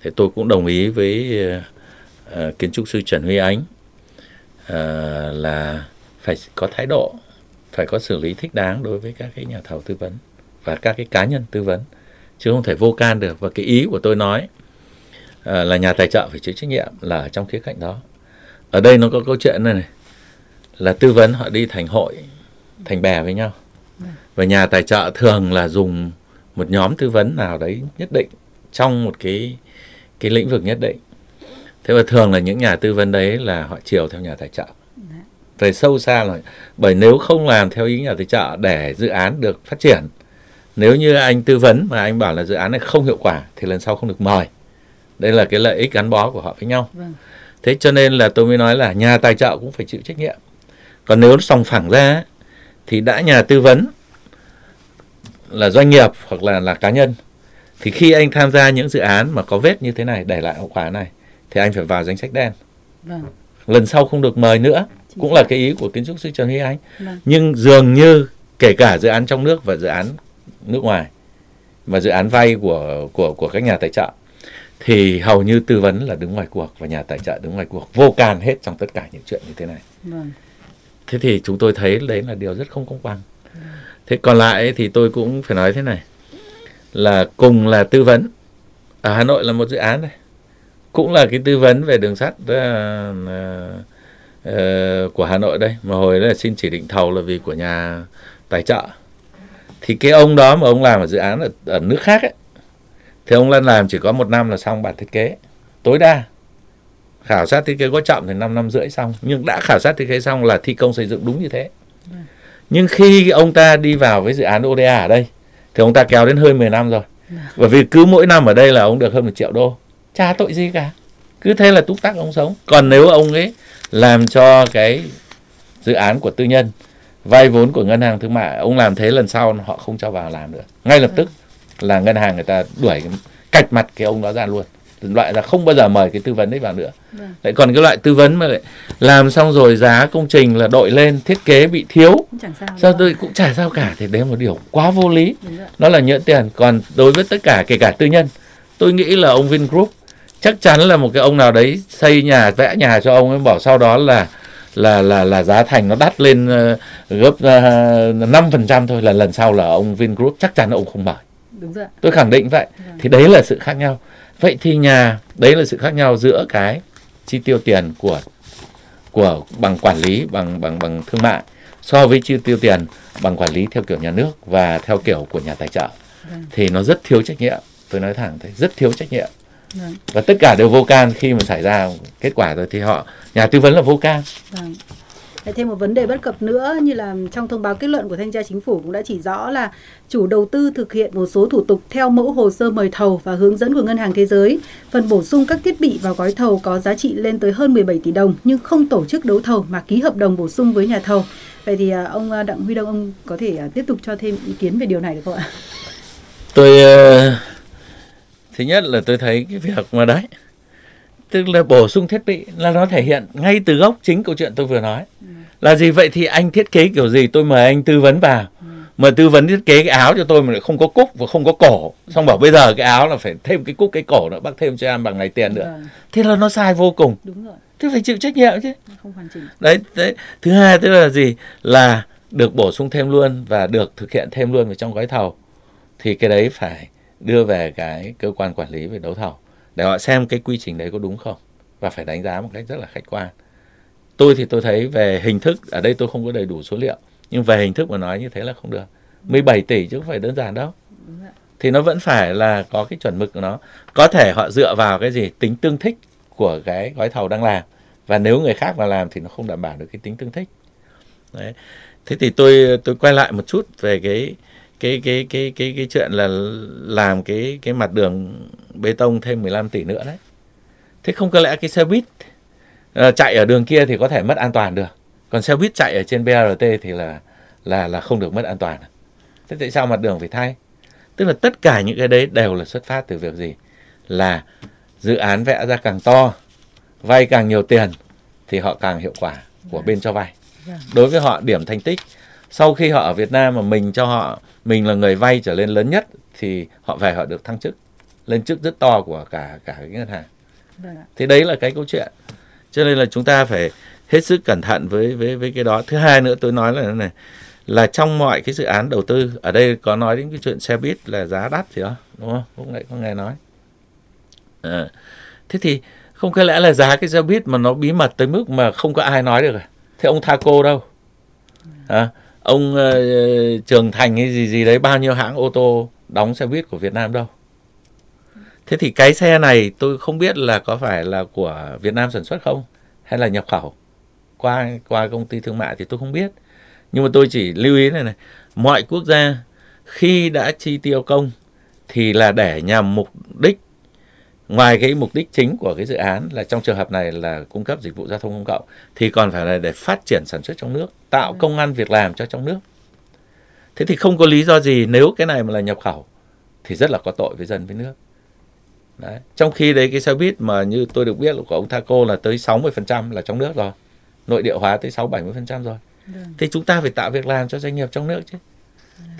Thế tôi cũng đồng ý với uh, kiến trúc sư Trần Huy Ánh uh, là phải có thái độ phải có xử lý thích đáng đối với các cái nhà thầu tư vấn và các cái cá nhân tư vấn chứ không thể vô can được. Và cái ý của tôi nói uh, là nhà tài trợ phải chịu trách nhiệm là ở trong khía cạnh đó. Ở đây nó có câu chuyện này, này là tư vấn họ đi thành hội thành bè với nhau và nhà tài trợ thường là dùng một nhóm tư vấn nào đấy nhất định trong một cái cái lĩnh vực nhất định. Thế và thường là những nhà tư vấn đấy là họ chiều theo nhà tài trợ. Về sâu xa rồi bởi nếu không làm theo ý nhà tài trợ để dự án được phát triển nếu như anh tư vấn mà anh bảo là dự án này không hiệu quả thì lần sau không được mời. Đây là cái lợi ích gắn bó của họ với nhau. Vâng. thế cho nên là tôi mới nói là nhà tài trợ cũng phải chịu trách nhiệm. Còn nếu sòng phẳng ra thì đã nhà tư vấn là doanh nghiệp hoặc là là cá nhân thì khi anh tham gia những dự án mà có vết như thế này để lại hậu quả này thì anh phải vào danh sách đen vâng. lần sau không được mời nữa Chính cũng xác. là cái ý của kiến trúc sư Trần Huy Anh vâng. nhưng dường như kể cả dự án trong nước và dự án nước ngoài và dự án vay của của của các nhà tài trợ thì hầu như tư vấn là đứng ngoài cuộc và nhà tài trợ đứng ngoài cuộc vô can hết trong tất cả những chuyện như thế này vâng. thế thì chúng tôi thấy đấy là điều rất không công bằng thế còn lại thì tôi cũng phải nói thế này là cùng là tư vấn. Ở hà nội là một dự án này cũng là cái tư vấn về đường sắt uh, uh, của hà nội đây. Mà hồi đó là xin chỉ định thầu là vì của nhà tài trợ. Thì cái ông đó mà ông làm ở dự án ở, ở nước khác ấy thì ông lên làm chỉ có một năm là xong bản thiết kế. Tối đa khảo sát thiết kế có chậm thì 5 năm rưỡi xong. Nhưng đã khảo sát thiết kế xong là thi công xây dựng đúng như thế. Vâng nhưng khi ông ta đi vào với dự án ODA ở đây thì ông ta kéo đến hơn 10 năm rồi. Bởi vì cứ mỗi năm ở đây là ông được hơn một triệu đô. Chả tội gì cả. Cứ thế là túc tắc ông sống. Còn nếu ông ấy làm cho cái dự án của tư nhân vay vốn của ngân hàng thương mại ông làm thế lần sau họ không cho vào làm nữa. Ngay lập tức là ngân hàng người ta đuổi cạch mặt cái ông đó ra luôn loại là không bao giờ mời cái tư vấn đấy vào nữa. Vâng. lại còn cái loại tư vấn mà lại làm xong rồi giá công trình là đội lên thiết kế bị thiếu. Chẳng sao, sao tôi cũng chả sao cả thì đấy một điều quá vô lý. Nó là nhỡ tiền. Còn đối với tất cả kể cả tư nhân tôi nghĩ là ông Vingroup chắc chắn là một cái ông nào đấy xây nhà vẽ nhà cho ông ấy bảo sau đó là là là là giá thành nó đắt lên uh, gấp ờ, năm phần trăm thôi là lần sau là ông Vingroup chắc chắn ông không mời. Đúng rồi. tôi khẳng định vậy. Vâng. thì đấy là sự khác nhau vậy thì nhà đấy là sự khác nhau giữa cái chi tiêu tiền của của bằng quản lý bằng bằng bằng thương mại so với chi tiêu tiền bằng quản lý theo kiểu nhà nước và theo kiểu của nhà tài trợ vâng. thì nó rất thiếu trách nhiệm tôi nói thẳng thế rất thiếu trách nhiệm vâng. và tất cả đều vô can khi mà xảy ra kết quả rồi thì họ nhà tư vấn là vô can vâng. thêm một vấn đề bất cập nữa như là trong thông báo kết luận của thanh tra chính phủ cũng đã chỉ rõ là chủ đầu tư thực hiện một số thủ tục theo mẫu hồ sơ mời thầu và hướng dẫn của ngân hàng thế giới, phần bổ sung các thiết bị vào gói thầu có giá trị lên tới hơn 17 tỷ đồng nhưng không tổ chức đấu thầu mà ký hợp đồng bổ sung với nhà thầu. Vậy thì à, ông à, Đặng Huy Đông ông có thể à, tiếp tục cho thêm ý kiến về điều này được không ạ? Tôi thứ nhất là tôi thấy cái việc mà đấy tức là bổ sung thiết bị là nó thể hiện ngay từ gốc chính câu chuyện tôi vừa nói ừ. Là gì? Vậy thì anh thiết kế kiểu gì? Tôi mời anh tư vấn vào. Ừ. mà tư vấn thiết kế cái áo cho tôi mà lại không có cúc và không có cổ. Xong bảo bây giờ cái áo là phải thêm cái cúc cái cổ nữa bác thêm cho em bằng này tiền nữa. Ừ. thế là nó sai vô cùng. Đúng rồi. thế phải chịu trách nhiệm chứ. Không hoàn chỉnh. Đấy đấy. Thứ hai tức là gì? Là được bổ sung thêm luôn và được thực hiện thêm luôn vào trong gói thầu. Thì cái đấy phải đưa về cái cơ quan quản lý về đấu thầu để họ xem cái quy trình đấy có đúng không? Và phải đánh giá một cách rất là khách quan tôi thì tôi thấy về hình thức ở đây tôi không có đầy đủ số liệu nhưng về hình thức mà nói như thế là không được. 17 tỷ chứ không phải đơn giản đâu. Thì nó vẫn phải là có cái chuẩn mực của nó. Có thể họ dựa vào cái gì? Tính tương thích của cái gói thầu đang làm. Và nếu người khác mà làm thì nó không đảm bảo được cái tính tương thích. Đấy. Thế thì tôi tôi quay lại một chút về cái cái cái cái cái cái chuyện là làm cái cái mặt đường bê tông thêm 15 tỷ nữa đấy. Thế không có lẽ cái xe buýt chạy ở đường kia thì có thể mất an toàn được. Còn xe buýt chạy ở trên BRT thì là là là không được mất an toàn. Thế tại sao mặt đường phải thay? Tức là tất cả những cái đấy đều là xuất phát từ việc gì? Là dự án vẽ ra càng to vay càng nhiều tiền thì họ càng hiệu quả của bên cho vay. Đối với họ điểm thành tích sau khi họ ở Việt Nam mà mình cho họ mình là người vay trở lên lớn nhất thì họ về họ được thăng chức. Lên chức rất to của cả cả cái ngân hàng. Vâng thì đấy là cái câu chuyện cho nên là chúng ta phải hết sức cẩn thận với với với cái đó. Thứ hai nữa tôi nói là này là trong mọi cái dự án đầu tư ở đây có nói đến cái chuyện xe buýt là giá đắt thì đó đúng không? Lúc nãy có nghe nói. À, thế thì không có lẽ là giá cái xe buýt mà nó bí mật tới mức mà không có ai nói được à? Thế ông Thaco đâu? À, ông uh, Trường Thành hay gì gì đấy bao nhiêu hãng ô tô đóng xe buýt của Việt Nam đâu? Thế thì cái xe này tôi không biết là có phải là của Việt Nam sản xuất không hay là nhập khẩu? Qua qua công ty thương mại thì tôi không biết. Nhưng mà tôi chỉ lưu ý này này mọi quốc gia khi đã chi tiêu công thì là để nhằm mục đích ngoài cái mục đích chính của cái dự án là trong trường hợp này là cung cấp dịch vụ giao thông công cộng thì còn phải là để phát triển sản xuất trong nước tạo ừ. công ăn việc làm cho trong nước. Thế thì không có lý do gì nếu cái này mà là nhập khẩu thì rất là có tội với dân với nước đấy trong khi đấy cái xe buýt mà như tôi được biết của ông Thaco là tới 60% là trong nước rồi nội địa hóa tới 6 70% rồi Được. Vâng. thì chúng ta phải tạo việc làm cho doanh nghiệp trong nước chứ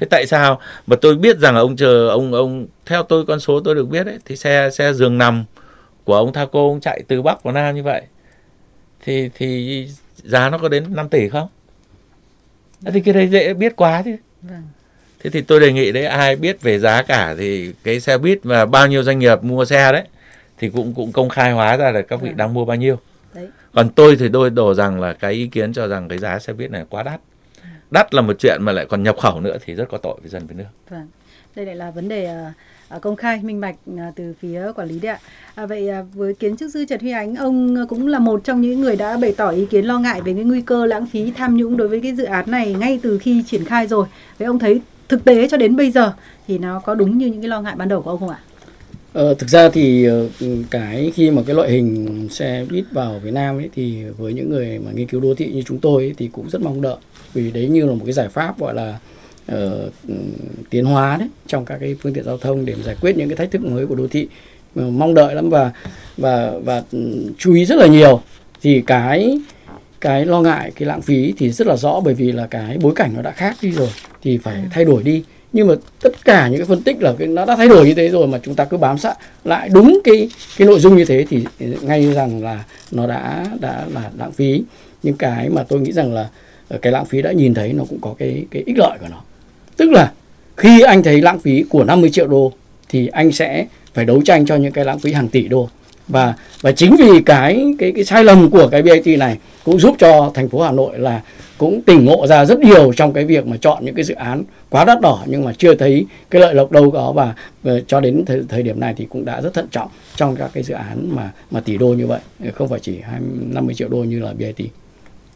thế tại sao mà tôi biết rằng là ông chờ ông ông theo tôi con số tôi được biết ấy thì xe xe giường nằm của ông Thaco ông chạy từ bắc vào nam như vậy thì thì giá nó có đến 5 tỷ không vâng. thì cái đấy dễ biết quá chứ vâng. Thế thì tôi đề nghị đấy ai biết về giá cả thì cái xe buýt và bao nhiêu doanh nghiệp mua xe đấy thì cũng cũng công khai hóa ra là các vị vâng. đang mua bao nhiêu đấy. còn tôi thì tôi đổ rằng là cái ý kiến cho rằng cái giá xe buýt này quá đắt đắt là một chuyện mà lại còn nhập khẩu nữa thì rất có tội với dân với nước. Vâng. Đây lại là vấn đề uh, công khai minh bạch uh, từ phía quản lý đấy ạ. À, vậy với kiến trúc sư Trần Huy Ánh, ông cũng là một trong những người đã bày tỏ ý kiến lo ngại về cái nguy cơ lãng phí tham nhũng đối với cái dự án này ngay từ khi triển khai rồi. Vậy ông thấy thực tế cho đến bây giờ thì nó có đúng như những cái lo ngại ban đầu của ông không ạ? Ờ, thực ra thì ờ, cái khi mà cái loại hình xe buýt vào Việt Nam ấy thì với những người mà nghiên cứu đô thị như chúng tôi ấy, thì cũng rất mong đợi. Vì đấy như là một cái giải pháp gọi là uh, tiến hóa đấy trong các cái phương tiện giao thông để giải quyết những cái thách thức mới của đô thị. Mong đợi lắm và và và ừ, chú ý rất là nhiều. Thì cái cái lo ngại cái lãng phí thì rất là rõ bởi vì là cái bối cảnh nó đã khác đi rồi thì phải thay đổi đi. Nhưng mà tất cả những cái phân tích là cái nó đã thay đổi như thế rồi mà chúng ta cứ bám sát lại đúng cái cái nội dung như thế thì ngay rằng là nó đã đã là lãng phí. Những cái mà tôi nghĩ rằng là Ờ, cái lãng phí đã nhìn thấy nó cũng có cái cái ích lợi của nó. Tức là khi anh thấy lãng phí của 50 triệu đô thì anh sẽ phải đấu tranh cho những cái lãng phí hàng tỷ đô và và chính vì cái cái cái sai lầm của cái BIT này cũng giúp cho thành phố Hà Nội là cũng tỉnh ngộ ra rất nhiều trong cái việc mà chọn những cái dự án quá đắt đỏ nhưng mà chưa thấy cái lợi lộc đâu có và, và cho đến thời, thời điểm này thì cũng đã rất thận trọng trong các cái dự án mà mà tỷ đô như vậy không phải chỉ 20, 50 triệu đô như là BIT.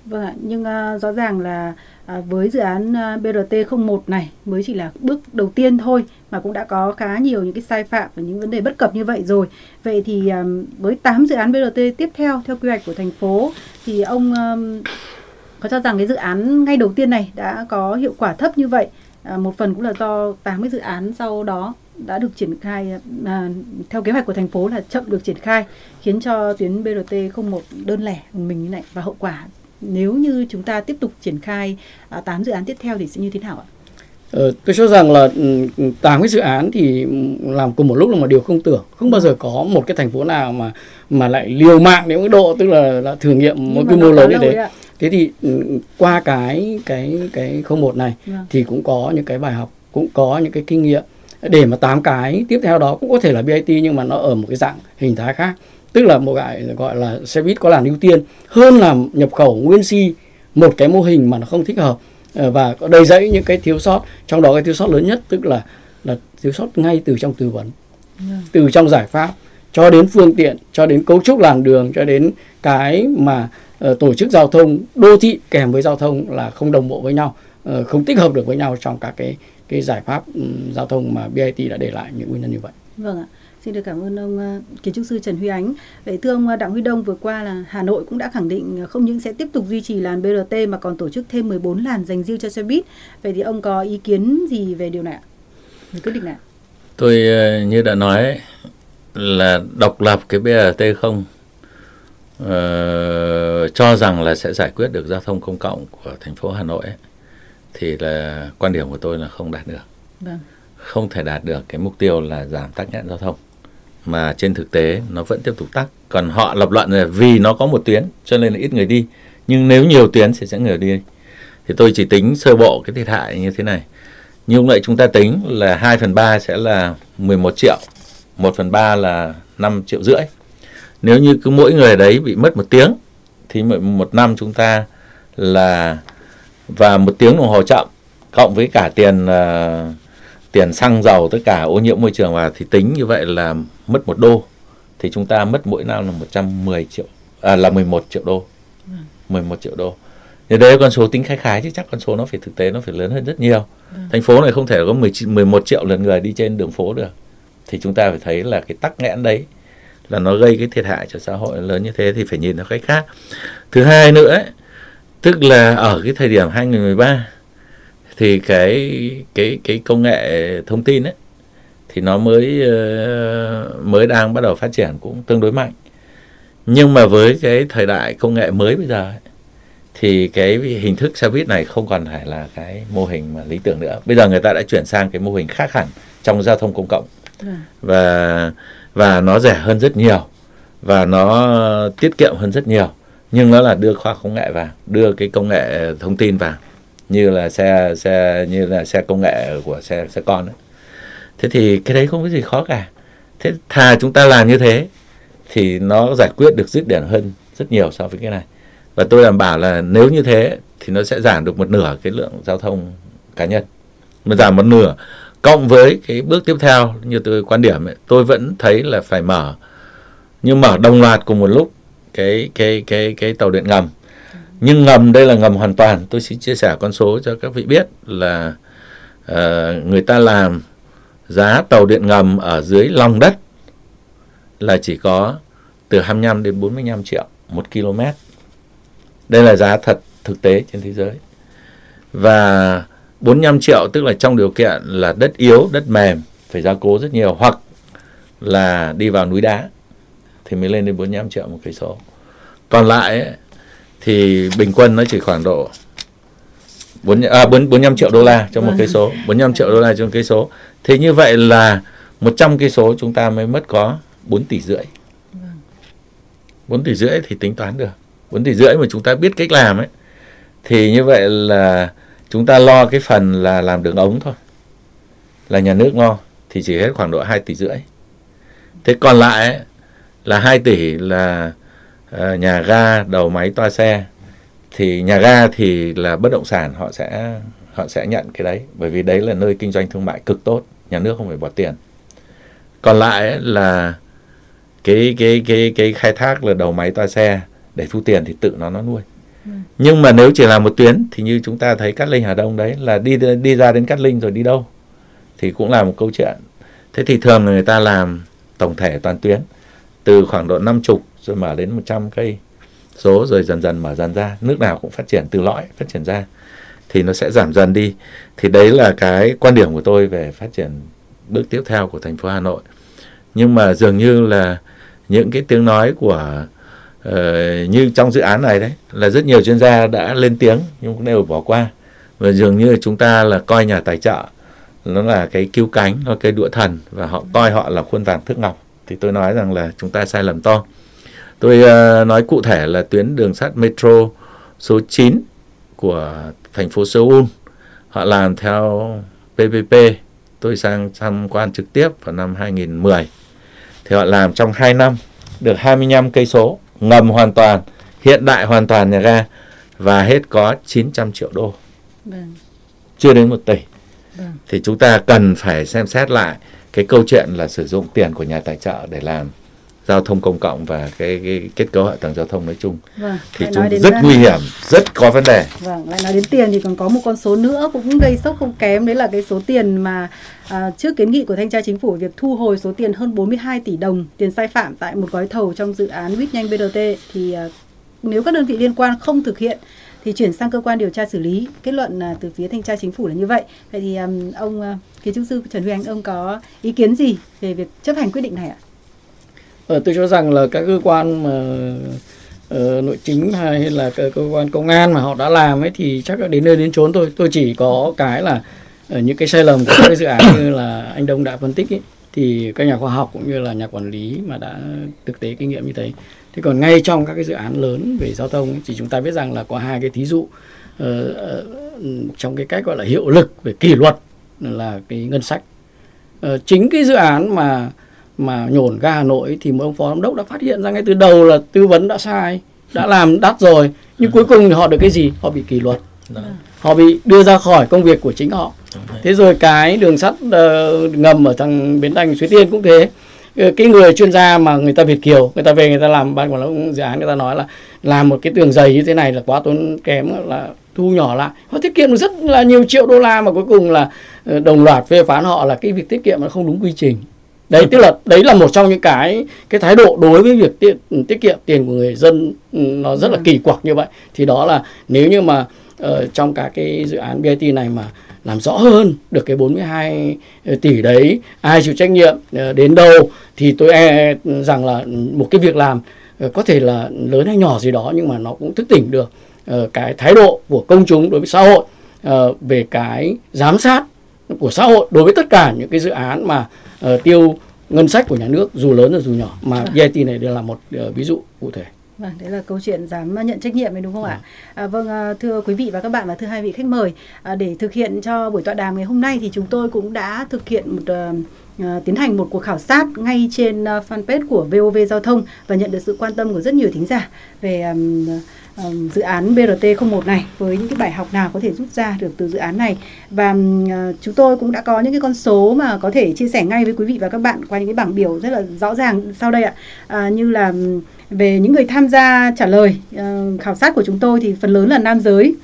Vâng ạ, nhưng uh, rõ ràng là uh, với dự án uh, BRT 01 này mới chỉ là bước đầu tiên thôi mà cũng đã có khá nhiều những cái sai phạm và những vấn đề bất cập như vậy rồi. Vậy thì um, với 8 dự án BRT tiếp theo theo quy hoạch của thành phố thì ông um, có cho rằng cái dự án ngay đầu tiên này đã có hiệu quả thấp như vậy à, một phần cũng là do 80 dự án sau đó đã được triển khai à, theo kế hoạch của thành phố là chậm được triển khai khiến cho tuyến BRT 01 đơn lẻ mình như này và hậu quả nếu như chúng ta tiếp tục triển khai à, 8 dự án tiếp theo thì sẽ như thế nào ạ? Ờ, tôi cho rằng là ừ, tám cái dự án thì làm cùng một lúc là một điều không tưởng. Không bao giờ có một cái thành phố nào mà mà lại liều mạng đến mức độ tức là, là thử nghiệm một quy mô lớn như thế. thế thì ừ, qua cái cái cái không một này yeah. Vâng. thì cũng có những cái bài học cũng có những cái kinh nghiệm. Để mà tám cái tiếp theo đó cũng có thể là BIT nhưng mà nó ở một cái dạng hình thái khác. Tức là một gọi gọi là xe buýt có làn ưu tiên hơn là nhập khẩu nguyên si một cái mô hình mà nó không thích hợp và có đầy dẫy những cái thiếu sót trong đó cái thiếu sót lớn nhất tức là là thiếu sót ngay từ trong tư vấn yeah. Vâng. từ trong giải pháp cho đến phương tiện cho đến cấu trúc làn đường cho đến cái mà uh, tổ chức giao thông đô thị kèm với giao thông là không đồng bộ với nhau uh, không tích hợp được với nhau trong các cái cái giải pháp um, giao thông mà BIT đã để lại những nguyên nhân như vậy. Vâng ạ. Xin được cảm ơn ông uh, kiến trúc sư Trần Huy Ánh. Vậy thưa ông Đặng Huy Đông vừa qua là Hà Nội cũng đã khẳng định không những sẽ tiếp tục duy trì làn BRT mà còn tổ chức thêm 14 làn dành riêng cho xe buýt. Vậy thì ông có ý kiến gì về điều này ạ? Về quyết định này? Tôi như đã nói là độc lập cái BRT không uh, cho rằng là sẽ giải quyết được giao thông công cộng của thành phố Hà Nội ấy, thì là quan điểm của tôi là không đạt được. Vâng. Không thể đạt được cái mục tiêu là giảm tắc nghẽn giao thông mà trên thực tế nó vẫn tiếp tục tắc. Còn họ lập luận là vì nó có một tuyến cho nên là ít người đi. Nhưng nếu nhiều tuyến thì sẽ người đi. Thì tôi chỉ tính sơ bộ cái thiệt hại như thế này. Như lúc chúng ta tính là 2 phần 3 sẽ là 11 triệu, 1 phần 3 là 5 triệu rưỡi nếu như cứ mỗi người đấy bị mất một tiếng thì một năm chúng ta là và một tiếng đồng hồ chậm cộng với cả tiền uh, tiền xăng dầu tất cả ô nhiễm môi trường vào thì tính như vậy là mất một đô. Thì chúng ta mất mỗi năm là 110 triệu à, là 11 triệu đô. 11 triệu đô. Thì đấy con số tính khái khái chứ chắc con số nó phải thực tế nó phải lớn hơn rất nhiều. Vâng. thành phố này không thể có 10, 11 triệu lượt người đi trên đường phố được. Thì chúng ta phải thấy là cái tắc nghẽn đấy là nó gây cái thiệt hại cho xã hội lớn như thế thì phải nhìn nó cách khác. Thứ hai nữa ấy, tức là ở cái thời điểm 2013 thì cái cái cái công nghệ thông tin ấy thì nó mới ờ, mới đang bắt đầu phát triển cũng tương đối mạnh. Nhưng mà với cái thời đại công nghệ mới bây giờ ấy, thì cái hình thức xe buýt này không còn phải là cái mô hình mà lý tưởng nữa. Bây giờ người ta đã chuyển sang cái mô hình khác hẳn trong giao thông công cộng. Vâng. và và nó rẻ hơn rất nhiều và nó tiết kiệm hơn rất nhiều. Nhưng nó là đưa khoa công nghệ vào đưa cái công nghệ thông tin vào như là xe xe như là xe công nghệ của xe xe con ấy. thế thì cái đấy không có gì khó cả. Thế thà chúng ta làm như thế thì nó giải quyết được dứt điểm hơn rất nhiều so với cái này. Và tôi đảm bảo là nếu như thế thì nó sẽ giảm được một nửa cái lượng giao thông cá nhân. Mà giảm một nửa cộng với cái bước tiếp theo như tôi quan điểm ấy, tôi vẫn thấy là phải mở. Nhưng mở đồng loạt cùng một lúc cái cái cái cái tàu điện ngầm nhưng ngầm đây là ngầm hoàn toàn. Tôi xin chia sẻ con số cho các vị biết là uh, người ta làm giá tàu điện ngầm ở dưới lòng đất là chỉ có từ 25 đến 45 triệu một km đây là giá thật thực tế trên thế giới. Và 45 triệu tức là trong điều kiện là đất yếu, đất mềm phải gia cố rất nhiều hoặc là đi vào núi đá thì mới lên đến 45 triệu một cây số. Còn lại ấy, thì bình quân nó chỉ khoảng độ 4 à 45 triệu đô la cho một cây số, 45 triệu đô la cho một cây số. Thế như vậy là 100 cây số chúng ta mới mất có 4 tỷ rưỡi. 4 tỷ rưỡi thì tính toán được. 4 tỷ rưỡi mà chúng ta biết cách làm ấy thì như vậy là chúng ta lo cái phần là làm đường ống thôi là nhà nước lo thì chỉ hết khoảng độ 2 tỷ rưỡi thế còn lại ấy, là 2 tỷ là nhà ga đầu máy toa xe. Thì nhà ga thì là bất động sản họ sẽ họ sẽ nhận cái đấy. Bởi vì đấy là nơi kinh doanh thương mại cực tốt nhà nước không phải bỏ tiền. Còn lại là cái cái cái cái khai thác là đầu máy toa xe để thu tiền thì tự nó nó nuôi. Ừ. nhưng mà nếu chỉ là một tuyến thì như chúng ta thấy cát linh hà đông đấy là đi đi ra đến cát linh rồi đi đâu thì cũng là một câu chuyện. Thế thì thường người ta làm tổng thể toàn tuyến từ khoảng độ năm chục rồi mở đến 100 cây số rồi dần dần mở dần ra. Nước nào cũng phát triển từ lõi phát triển ra thì nó sẽ giảm dần đi. Thì đấy là cái quan điểm của tôi về phát triển bước tiếp theo của thành phố Hà Nội. Nhưng mà dường như là những cái tiếng nói của uh, như trong dự án này đấy là rất nhiều chuyên gia đã lên tiếng nhưng cũng đều bỏ qua. Và dường như chúng ta là coi nhà tài trợ nó là cái cứu cánh nó cái đũa thần và họ coi họ là khuôn vàng thước ngọc. Thì tôi nói rằng là chúng ta sai lầm to tôi uh, nói cụ thể là tuyến đường sắt metro số 9 của thành phố Seoul. Họ làm theo PPP tôi sang tham quan trực tiếp vào năm 2010 thì họ làm trong 2 năm được 25 cây số ngầm hoàn toàn hiện đại hoàn toàn nhà ga và hết có 900 triệu đô. Vâng. chưa đến một tỷ. Vâng. thì chúng ta cần phải xem xét lại cái câu chuyện là sử dụng tiền của nhà tài trợ để làm giao thông công cộng và cái, cái kết cấu hạ tầng giao thông nói chung. Vâng, thì chúng rất nguy hiểm rất có vấn đề. Vâng lại nói đến tiền thì còn có một con số nữa cũng gây sốc không kém đấy là cái số tiền mà à, trước kiến nghị của thanh tra chính phủ việc thu hồi số tiền hơn 42 tỷ đồng tiền sai phạm tại một gói thầu trong dự án buýt nhanh BRT thì à, nếu các đơn vị liên quan không thực hiện thì chuyển sang cơ quan điều tra xử lý. Kết luận à, từ phía thanh tra chính phủ là như vậy. Vậy thì um, ông uh, kiến trúc sư Trần Huy Anh ông có ý kiến gì về việc chấp hành quyết định này ạ? Ờ, tôi cho rằng là các cơ quan mà uh, nội chính hay là cơ, cơ quan công an mà họ đã làm ấy thì chắc là đến nơi đến chốn thôi. Tôi chỉ có cái là uh, những cái sai lầm của các cái dự án như là anh Đông đã phân tích ấy, thì các nhà khoa học cũng như là nhà quản lý mà đã thực tế kinh nghiệm như thế. Thế còn ngay trong các cái dự án lớn về giao thông ấy, thì chúng ta biết rằng là có hai cái thí dụ uh, uh, trong cái cách gọi là hiệu lực về kỷ luật là cái ngân sách. Uh, chính cái dự án mà mà nhổn ga Hà Nội thì một ông phó giám đốc đã phát hiện ra ngay từ đầu là tư vấn đã sai đã làm đắt rồi. Nhưng cuối cùng thì họ được cái gì? Họ bị kỷ luật. Họ bị đưa ra khỏi công việc của chính họ. Thế rồi cái đường sắt uh, ngầm ở thằng bến thành suối tiên cũng thế. Ờ, cái người chuyên gia mà người ta việt kiều người ta về người ta làm ban quản lý dự án người ta nói là làm một cái tường dày như thế này là quá tốn kém là thu nhỏ lại. Họ tiết kiệm rất là nhiều triệu đô la mà cuối cùng là ờ, đồng loạt phê phán họ là cái việc tiết kiệm nó không đúng quy trình đấy tức là đấy là một trong những cái cái thái độ đối với việc tiết, tiết kiệm tiền của người dân ừ, nó rất là kỳ quặc như vậy. Thì đó là nếu như mà uh, trong các cái dự án BIT này mà làm rõ hơn được cái 42 ờ, tỷ đấy ai chịu trách nhiệm uh, đến đâu thì tôi e rằng là một cái việc làm có thể là lớn hay nhỏ gì đó nhưng mà nó cũng thức tỉnh được cái thái độ của công chúng đối với xã hội về cái giám sát của xã hội đối với tất cả những cái dự án mà uh, tiêu ngân sách của nhà nước dù lớn rồi dù nhỏ mà VIT này đều là một uh, ví dụ cụ thể. Vâng, đấy là câu chuyện dám nhận trách nhiệm đấy đúng không ạ? À, vâng, à, thưa quý vị và các bạn và thưa hai vị khách mời, à, để thực hiện cho buổi tọa đàm ngày hôm nay thì chúng tôi cũng đã thực hiện một uh, tiến hành một cuộc khảo sát ngay trên uh, fanpage của VOV Giao thông và nhận được sự quan tâm của rất nhiều thính giả về um, dự án BRT01 này với những cái bài học nào có thể rút ra được từ dự án này? Và uh, chúng tôi cũng đã có những cái con số mà có thể chia sẻ ngay với quý vị và các bạn qua những cái bảng biểu rất là rõ ràng sau đây ạ. Uh, như là về những người tham gia trả lời uh, khảo sát của chúng tôi thì phần lớn là nam giới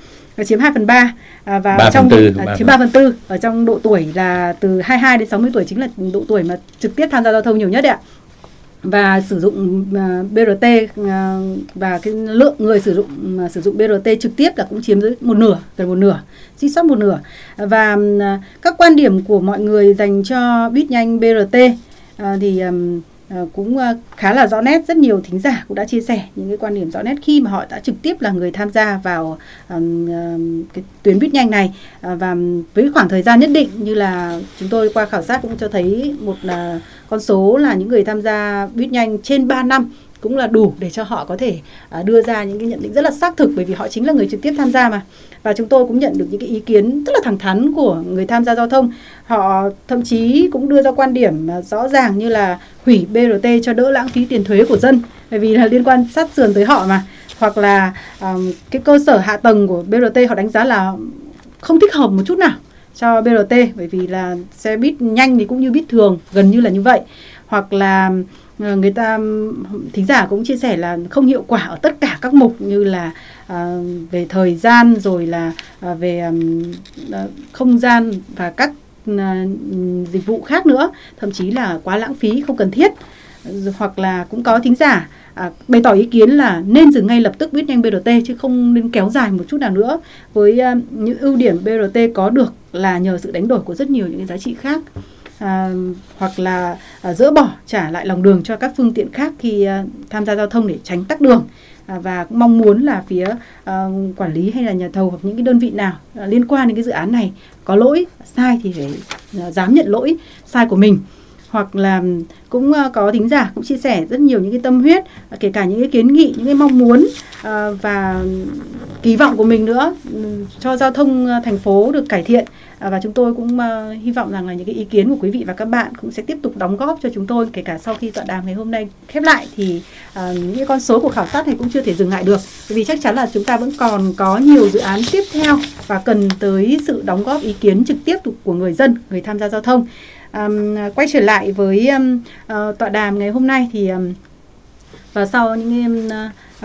chiếm 2 phần 3 à, và 3 trong phần 4, à, chiếm 3 phần 4 ở trong độ tuổi là từ 22 đến 60 tuổi chính là độ tuổi mà trực tiếp tham gia giao thông nhiều nhất đấy ạ và sử dụng à, BRT à, và cái lượng người sử dụng sử dụng BRT trực tiếp là cũng chiếm dưới một nửa, gần một nửa suýt sót một nửa. Và à, các quan điểm của mọi người dành cho buýt nhanh BRT thì Ờ, cũng ờ, khá là rõ nét, rất nhiều thính giả cũng đã chia sẻ những cái quan điểm rõ nét khi mà họ đã trực tiếp là người tham gia vào cái tuyến buýt nhanh này. Ờ, và với khoảng thời gian nhất định như là chúng tôi qua khảo sát cũng cho thấy một là con số là những người tham gia buýt nhanh trên 3 năm cũng là đủ để cho họ có thể à, đưa ra những cái nhận định rất là xác thực bởi vì họ chính là người trực tiếp tham gia mà. Và chúng tôi cũng nhận được những cái ý kiến rất là thẳng thắn của người tham gia giao thông. Họ thậm chí cũng đưa ra quan điểm à, rõ ràng như là hủy BRT cho đỡ lãng phí tiền thuế của dân bởi vì là liên quan sát sườn tới họ mà. Hoặc là um, cái cơ sở hạ tầng của BRT họ đánh giá là không thích hợp một chút nào cho BRT bởi vì là xe buýt nhanh thì cũng như buýt thường gần như là như vậy. Hoặc là Ờ, người ta thính giả cũng chia sẻ là không hiệu quả ở tất cả các mục như là à, về thời gian rồi là à, về à, không gian và các à, dịch vụ khác nữa. Thậm chí là quá lãng phí không cần thiết. Hoặc là cũng có thính giả à, bày tỏ ý kiến là nên dừng ngay lập tức buýt nhanh BRT chứ không nên kéo dài một chút nào nữa. Với à, những ưu điểm BRT có được là nhờ sự đánh đổi của rất nhiều những cái giá trị khác à, hoặc là à, dỡ bỏ trả lại lòng đường cho các phương tiện khác khi à, tham gia giao thông để tránh tắc đường. À, và cũng mong muốn là phía à, quản lý hay là nhà thầu hoặc những cái đơn vị nào à, liên quan đến cái dự án này có lỗi sai thì phải à, dám nhận lỗi sai của mình hoặc là cũng ờ, có thính giả cũng chia sẻ rất nhiều những cái tâm huyết ờ, kể cả những cái kiến nghị, những cái mong muốn ờ, và kỳ vọng của mình nữa ừ, cho giao thông thành phố được cải thiện. Và chúng tôi cũng hy vọng rằng là những cái ý kiến của quý vị và các bạn cũng sẽ tiếp tục đóng góp cho chúng tôi, kể cả sau khi tọa đàm ngày hôm nay. Khép lại thì những con số của khảo sát này cũng chưa thể dừng lại được, vì chắc chắn là chúng ta vẫn còn có nhiều dự án tiếp theo và cần tới sự đóng góp ý kiến trực tiếp của người dân, người tham gia giao thông um, quay trở lại với um, uh, tọa đàm ngày hôm nay thì um, và sau những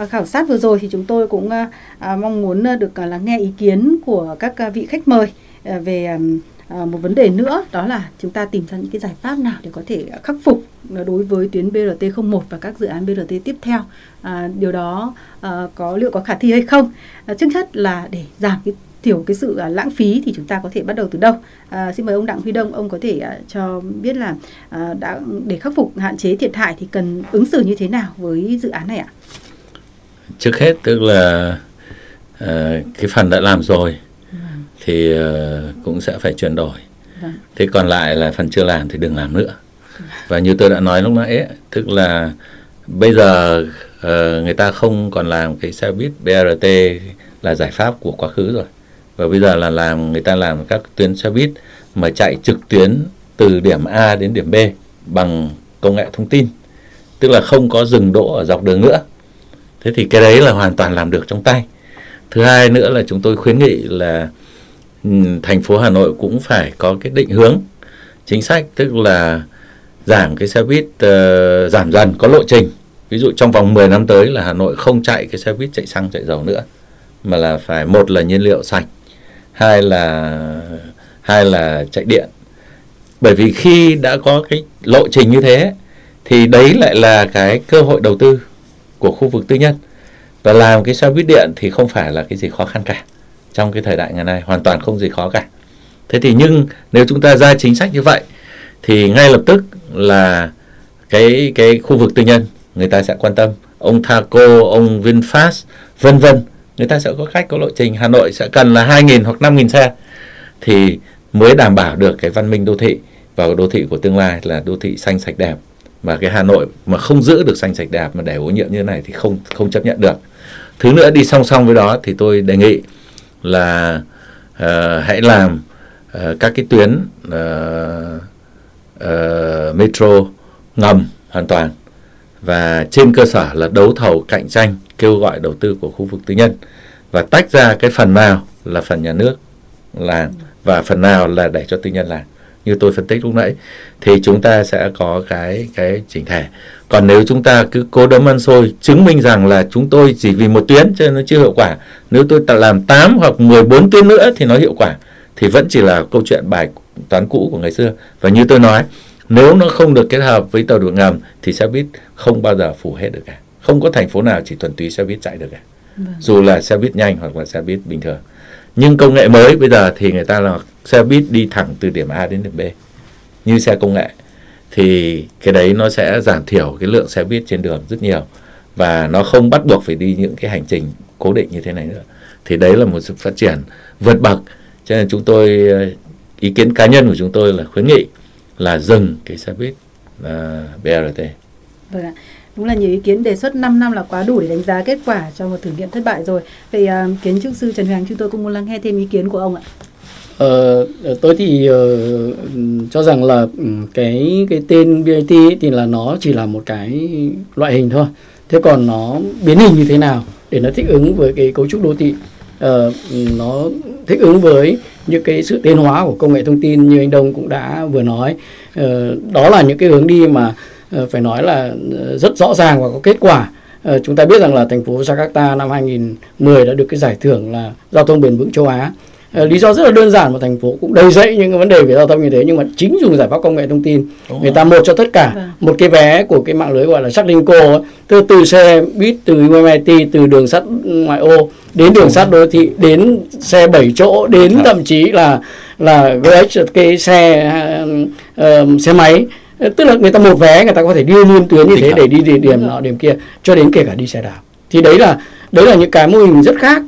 uh, khảo sát vừa rồi thì chúng tôi cũng uh, uh, mong muốn uh, được uh, lắng nghe ý kiến của các uh, vị khách mời uh, về um, À, một vấn đề nữa đó là chúng ta tìm ra những cái giải pháp nào để có thể khắc phục đối với tuyến BRT01 và các dự án BRT tiếp theo. À, điều đó à, có liệu có khả thi hay không? À, trước hết là để giảm cái thiểu cái sự à, lãng phí thì chúng ta có thể bắt đầu từ đâu? À, xin mời ông Đặng Huy Đông, ông có thể à, cho biết là à, đã để khắc phục hạn chế thiệt hại thì cần ứng xử như thế nào với dự án này ạ? Trước hết tức là uh, cái phần đã làm rồi vâng. thì uh, cũng sẽ phải chuyển đổi. Vâng. Thế còn lại là phần chưa làm thì đừng làm nữa. Và như tôi đã nói lúc nãy, tức là bây giờ uh, người ta không còn làm cái xe buýt BRT là giải pháp của quá khứ rồi và bây giờ là làm người ta làm các tuyến xe buýt mà chạy trực tuyến từ điểm A đến điểm B bằng công nghệ thông tin. Tức là không có dừng đỗ ở dọc đường nữa. Thế thì cái đấy là hoàn toàn làm được trong tay. Thứ hai nữa là chúng tôi khuyến nghị là ừ, thành phố Hà Nội cũng phải có cái định hướng chính sách tức là giảm cái xe buýt uh, giảm dần có lộ trình. Ví dụ trong vòng 10 năm tới là Hà Nội không chạy cái xe buýt chạy xăng chạy dầu nữa mà là phải một là nhiên liệu sạch hai là hai là chạy điện. Bởi vì khi đã có cái lộ trình như thế, thì đấy lại là cái cơ hội đầu tư của khu vực tư nhân. Và làm cái xe buýt điện thì không phải là cái gì khó khăn cả. Trong cái thời đại ngày nay, hoàn toàn không gì khó cả. Thế thì nhưng nếu chúng ta ra chính sách như vậy, thì ngay lập tức là cái cái khu vực tư nhân người ta sẽ quan tâm. Ông Thaco, ông VinFast, vân vân người ta sẽ có khách có lộ trình. Hà Nội sẽ cần là 2.000 hoặc 5.000 xe thì mới đảm bảo được cái văn minh đô thị và đô thị của tương lai là đô thị xanh sạch đẹp. Mà cái Hà Nội mà không giữ được xanh sạch đẹp mà để ô nhiễm như thế này thì không không chấp nhận được. Thứ nữa đi song song với đó thì tôi đề nghị là uh, hãy làm uh, các cái tuyến uh, uh, metro ngầm hoàn toàn và trên cơ sở là đấu thầu cạnh tranh, kêu gọi đầu tư của khu vực tư nhân. Và tách ra cái phần nào là phần nhà nước làm và phần nào là để cho tư nhân làm. Như tôi phân tích lúc nãy, thì chúng ta sẽ có cái cái chỉnh thể. Còn nếu chúng ta cứ cố đấm ăn xôi, chứng minh rằng là chúng tôi chỉ vì một tuyến cho nên nó chưa hiệu quả. Nếu tôi làm 8 hoặc 14 tuyến nữa thì nó hiệu quả. Thì vẫn chỉ là câu chuyện bài toán cũ của ngày xưa. Và như tôi nói nếu nó không được kết hợp với tàu điện ngầm thì xe buýt không bao giờ phủ hết được cả. Không có thành phố nào chỉ thuần túy xe buýt chạy được cả. Vâng. dù là xe buýt nhanh hoặc là xe buýt bình thường. Nhưng công nghệ mới bây giờ thì người ta là xe buýt đi thẳng từ điểm A đến điểm B. Như xe công nghệ. Thì cái đấy nó sẽ giảm thiểu cái lượng xe buýt trên đường rất nhiều. Và nó không bắt buộc phải đi những cái hành trình cố định như thế này nữa. Thì đấy là một sự phát triển vượt bậc. Cho nên chúng tôi ý kiến cá nhân của chúng tôi là khuyến nghị là dừng cái xe buýt uh, BRT vâng ạ. Đúng là nhiều ý kiến đề xuất 5 năm là quá đủ để đánh giá kết quả cho một thử nghiệm thất bại rồi. Vậy uh, kiến trúc sư Trần Hoàng chúng tôi cũng muốn lắng nghe thêm ý kiến của ông ạ? Ờ, tôi thì uh, cho rằng là cái cái tên BIT thì là nó chỉ là một cái loại hình thôi. Thế còn nó biến hình như thế nào để nó thích ứng với cái cấu trúc đô thị, uh, nó thích ứng với những cái sự tiến hóa của công nghệ thông tin như anh Đông cũng đã vừa nói. Uh, đó là những cái hướng đi mà uh, phải nói là rất rõ ràng và có kết quả. Uh, chúng ta biết rằng là thành phố Jakarta năm 2010 đã được cái giải thưởng là giao thông bền vững châu Á lý do rất là đơn giản một thành phố cũng đầy dẫy những cái vấn đề về giao thông như thế nhưng mà chính dùng giải pháp công nghệ thông tin Đúng người ta một cho tất cả. Vâng. một cái vé của cái mạng lưới gọi là Saklinko từ từ xe buýt từ MIT từ đường sắt ngoại ô đến đường sắt đô thị đến xe 7 chỗ đến thậm chí là là cái xe uh, xe máy. Tức là người ta một vé người ta có thể đi liên tuyến như thế để đi địa điểm nọ điểm kia cho đến kể cả đi xe đạp. Thì đấy là đấy là những cái mô hình rất khác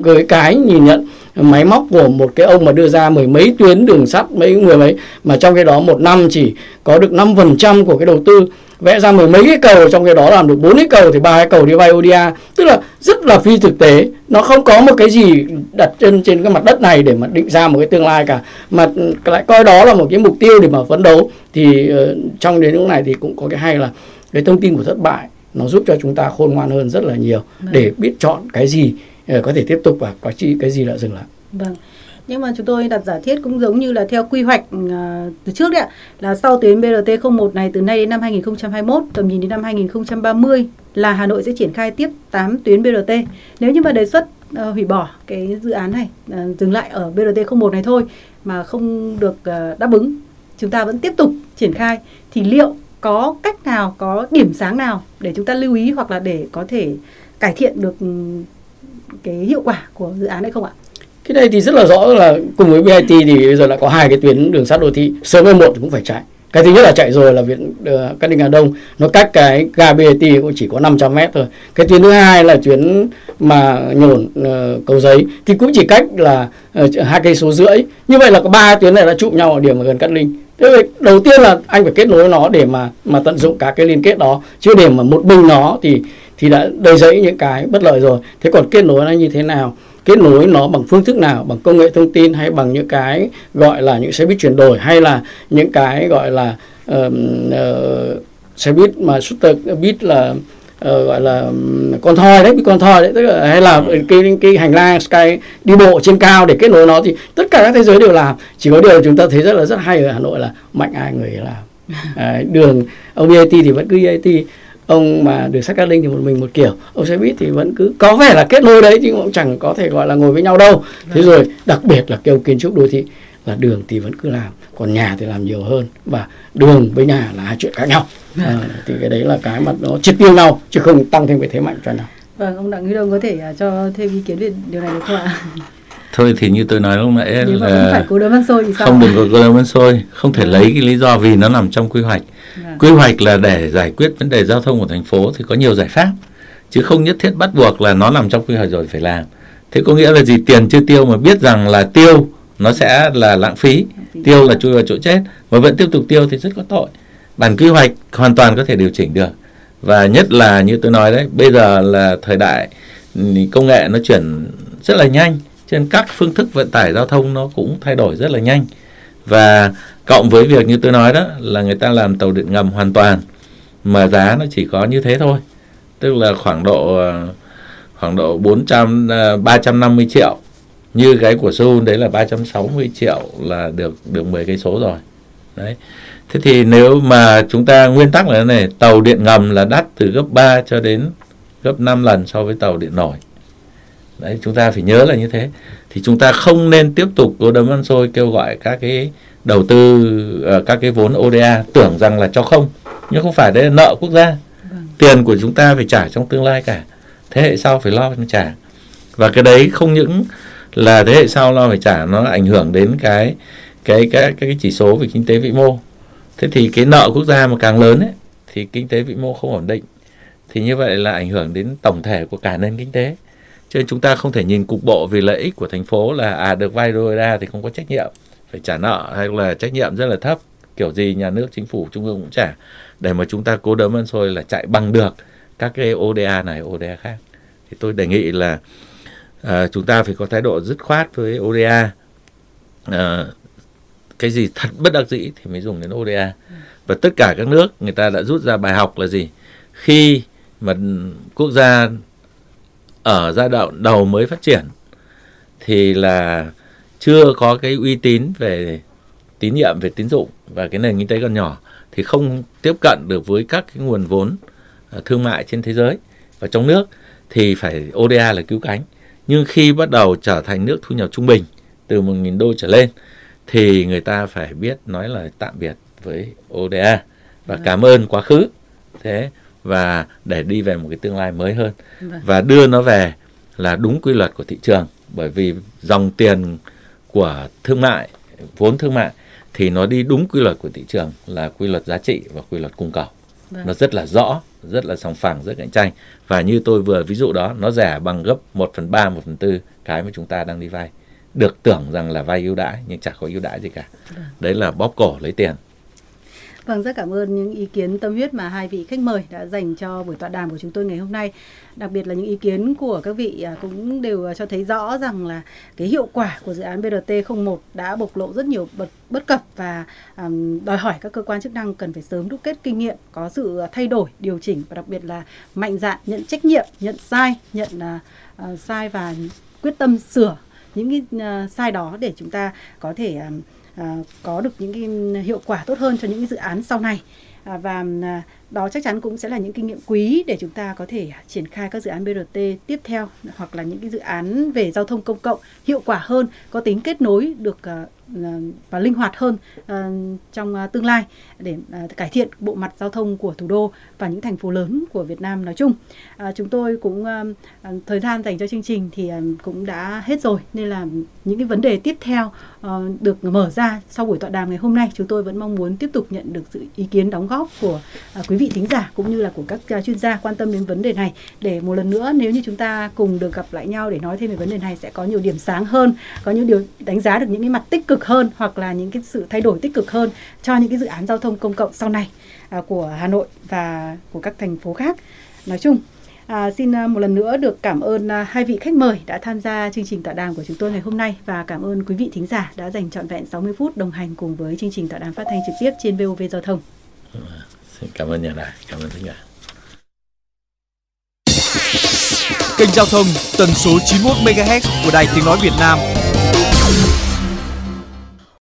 với cái nhìn nhận máy móc của một cái ông mà đưa ra mười mấy tuyến đường sắt mấy người mấy mà trong cái đó một năm chỉ có được 5% của cái đầu tư. Vẽ ra mười mấy cái cầu trong cái đó làm được bốn cái cầu thì ba cái cầu đi vay ODA tức là rất là phi thực tế. Nó không có một cái gì đặt chân trên cái mặt đất này để mà định ra một cái tương lai cả. Mà lại coi đó là một cái mục tiêu để mà phấn đấu. Thì uh, trong đến lúc này thì cũng có cái hay là cái thông tin của thất bại nó giúp cho chúng ta khôn ngoan hơn rất là nhiều vâng. để biết chọn cái gì Ờ, có thể tiếp tục và có chi cái gì là dừng lại. Vâng. Nhưng mà chúng tôi đặt giả thiết cũng giống như là theo quy hoạch uh, từ trước đấy ạ, là sau tuyến BRT 01 này từ nay đến năm 2021, tầm nhìn đến năm 2030 là Hà Nội sẽ triển khai tiếp 8 tuyến BRT. Nếu như mà đề xuất uh, hủy bỏ cái dự án này, uh, dừng lại ở BRT 01 này thôi mà không được uh, đáp ứng, chúng ta vẫn tiếp tục triển khai thì liệu có cách nào, có điểm sáng nào để chúng ta lưu ý hoặc là để có thể cải thiện được ừ, cái hiệu quả của dự án đấy không ạ? Cái này thì rất là rõ là cùng với BIT thì bây giờ lại có hai cái tuyến đường sắt đô thị sớm hay muộn cũng phải chạy. Cái thứ nhất là chạy rồi là viện uh, Cát Linh Hà Đông nó cách cái ga BIT cũng chỉ có 500 mét thôi. Cái tuyến thứ hai là tuyến mà nhổn uh, cầu giấy thì cũng chỉ cách là ờ, hai cây số rưỡi. Như vậy là có ba tuyến này đã chụm nhau ở điểm gần Cát Linh. Thế vậy đầu tiên là anh phải kết nối nó để mà mà tận dụng cả cái liên kết đó chứ để mà một mình nó thì thì đã đầy dẫy những cái bất lợi rồi. Thế còn kết nối nó như thế nào? Kết nối nó bằng phương thức nào? Bằng công nghệ thông tin hay bằng những cái gọi là những xe buýt chuyển đổi hay là những cái gọi là uh, uh, xe buýt mà shooter buýt là uh, gọi là con thoi đấy con thoi đấy tức là hay là cái cái hành lang sky đi bộ trên cao để kết nối nó thì tất cả các thế giới đều làm. Chỉ có điều chúng ta thấy rất là rất hay ở hà nội là mạnh ai người làm. À, đường ông BIT thì vẫn cứ BIT ông mà được sát cát linh thì một mình một kiểu ông xe buýt thì vẫn cứ có vẻ là kết nối đấy nhưng cũng chẳng có thể gọi là ngồi với nhau đâu. Thế rồi đặc biệt là kêu kiến trúc đô thị là đường thì vẫn cứ làm còn nhà thì làm nhiều hơn và đường với nhà là hai chuyện khác nhau. À, thì cái đấy là cái mà nó triệt tiêu nhau chứ không tăng thêm cái thế mạnh cho nào vâng ông đặng huy đông có thể uh, cho thêm ý kiến về điều này được không ạ? Thôi thì như tôi nói lúc nãy Nếu là không phải cố đấm ăn xôi thì sao không đừng có cố đấm ăn xôi không thể lấy cái lý do vì nó nằm trong quy hoạch Vâng. quy hoạch là để giải quyết vấn đề giao thông của thành phố thì có nhiều giải pháp chứ không nhất thiết bắt buộc là nó nằm trong quy hoạch rồi phải làm. Thế có nghĩa là gì? Tiền chưa tiêu mà biết rằng là tiêu nó sẽ là lãng phí tiêu là chui vào chỗ chết mà vẫn tiếp tục tiêu thì rất có tội. Bản quy hoạch hoàn toàn có thể điều chỉnh được. Và nhất là như tôi nói đấy bây giờ là thời đại công nghệ nó chuyển rất là nhanh trên các phương thức vận tải giao thông nó cũng thay đổi rất là nhanh. Và cộng với việc như tôi nói đó, là người ta làm tàu điện ngầm hoàn toàn, mà giá nó chỉ có như thế thôi. Tức là khoảng độ ờ, khoảng độ 400 350 ờ, triệu. Như cái của Seoul đấy là 360 triệu là được được 10 cây số rồi. Đấy. Thế thì nếu mà chúng ta, nguyên tắc là thế này, tàu điện ngầm là đắt từ gấp 3 cho đến gấp 5 lần so với tàu điện nổi. Đấy, chúng ta phải nhớ là như thế. Thì chúng ta không nên tiếp tục cố đấm ăn xôi kêu gọi các cái đầu tư uh, các cái vốn ODA tưởng rằng là cho không nhưng không phải đấy là nợ quốc gia. Vâng. tiền của chúng ta phải trả trong tương lai cả. Thế hệ sau phải lo phải trả. Và cái đấy không những là thế hệ sau lo phải trả nó ảnh hưởng đến cái cái cái cái chỉ số về kinh tế vĩ mô. Thế thì cái nợ quốc gia mà càng lớn ấy thì kinh tế vĩ mô không ổn định. Thì như vậy là ảnh hưởng đến tổng thể của cả nền kinh tế. Cho nên chúng ta không thể nhìn cục bộ vì lợi ích của thành phố là à được vay đô la thì không có trách nhiệm phải trả nợ hay là trách nhiệm rất là thấp kiểu gì nhà nước chính phủ trung ương cũng trả. Để mà chúng ta cố đấm ăn xôi là chạy bằng được các cái ODA này ODA khác. Thì tôi đề nghị là à, chúng ta phải có thái độ dứt khoát với ODA à, cái gì thật bất đắc dĩ thì mới dùng đến ODA và tất cả các nước người ta đã rút ra bài học là gì? Khi mà quốc gia ở giai đoạn đầu mới phát triển thì là chưa có cái uy tín về tín nhiệm về tín dụng và cái nền kinh tế còn nhỏ thì không tiếp cận được với các cái nguồn vốn à, thương mại trên thế giới và trong nước thì phải ODA là cứu cánh nhưng khi bắt đầu trở thành nước thu nhập trung bình từ 1.000 đô trở lên thì người ta phải biết nói là tạm biệt với ODA và vâng. cảm ơn quá khứ thế và để đi về một cái tương lai mới hơn vâng. và đưa nó về là đúng quy luật của thị trường bởi vì dòng tiền của thương mại vốn thương mại thì nó đi đúng quy luật của thị trường là quy luật giá trị và quy luật cung cầu. Vâng. nó rất là rõ rất là sòng phẳng rất cạnh tranh. Và như tôi vừa ví dụ đó nó rẻ bằng gấp 1 phần ba một phần tư cái mà chúng ta đang đi vay. Được tưởng rằng là vay ưu đãi nhưng chẳng có ưu đãi gì cả. Vâng. đấy là bóp cổ lấy tiền Vâng, rất cảm ơn những ý kiến tâm huyết mà hai vị khách mời đã dành cho buổi tọa đàm của chúng tôi ngày hôm nay. Đặc biệt là những ý kiến của các vị à, cũng đều à, cho thấy rõ rằng là cái hiệu quả của dự án BRT 01 đã bộc lộ rất nhiều bất, bất cập và um, đòi hỏi các cơ quan chức năng cần phải sớm đúc kết kinh nghiệm, có sự thay đổi, điều chỉnh và đặc biệt là mạnh dạn nhận trách nhiệm, nhận sai, nhận uh, sai và quyết tâm sửa những cái uh, sai đó để chúng ta có thể uh, À, có được những cái hiệu quả tốt hơn cho những cái dự án sau này. À, và à, đó chắc chắn cũng sẽ là những kinh nghiệm quý để chúng ta có thể triển khai các dự án BRT tiếp theo hoặc là những cái dự án về giao thông công cộng hiệu quả hơn, có tính kết nối được Ờ, và linh hoạt hơn ờ, trong ờ, tương lai để cải thiện bộ mặt giao thông của thủ đô và những thành phố lớn của Việt Nam nói chung. Chúng tôi cũng thời gian dành cho chương trình thì cũng đã hết rồi nên là những cái vấn đề tiếp theo được mở ra sau buổi tọa đàm ngày hôm nay chúng tôi vẫn mong muốn tiếp tục nhận được sự ý kiến đóng góp của quý vị thính giả cũng như là của các chuyên gia quan tâm đến vấn đề này để một lần nữa nếu như chúng ta cùng được gặp lại nhau để nói thêm về vấn đề này sẽ có nhiều điểm sáng hơn, có những điều đánh giá được những cái mặt tích cực hơn hoặc là những cái sự thay đổi tích cực hơn cho những cái dự án giao thông công cộng sau này à, của Hà Nội và của các thành phố khác nói chung. À, xin à, một lần nữa được cảm ơn à, hai vị khách mời đã tham gia chương trình tọa đàm của chúng tôi ngày hôm nay và cảm ơn quý vị thính giả đã dành trọn vẹn 60 phút đồng hành cùng với chương trình tọa đàm phát thanh trực tiếp trên VOV Giao thông. Xin cảm ơn nhà đài, cảm ơn tất cả. Kênh giao thông tần số 91 MHz của Đài Tiếng nói Việt Nam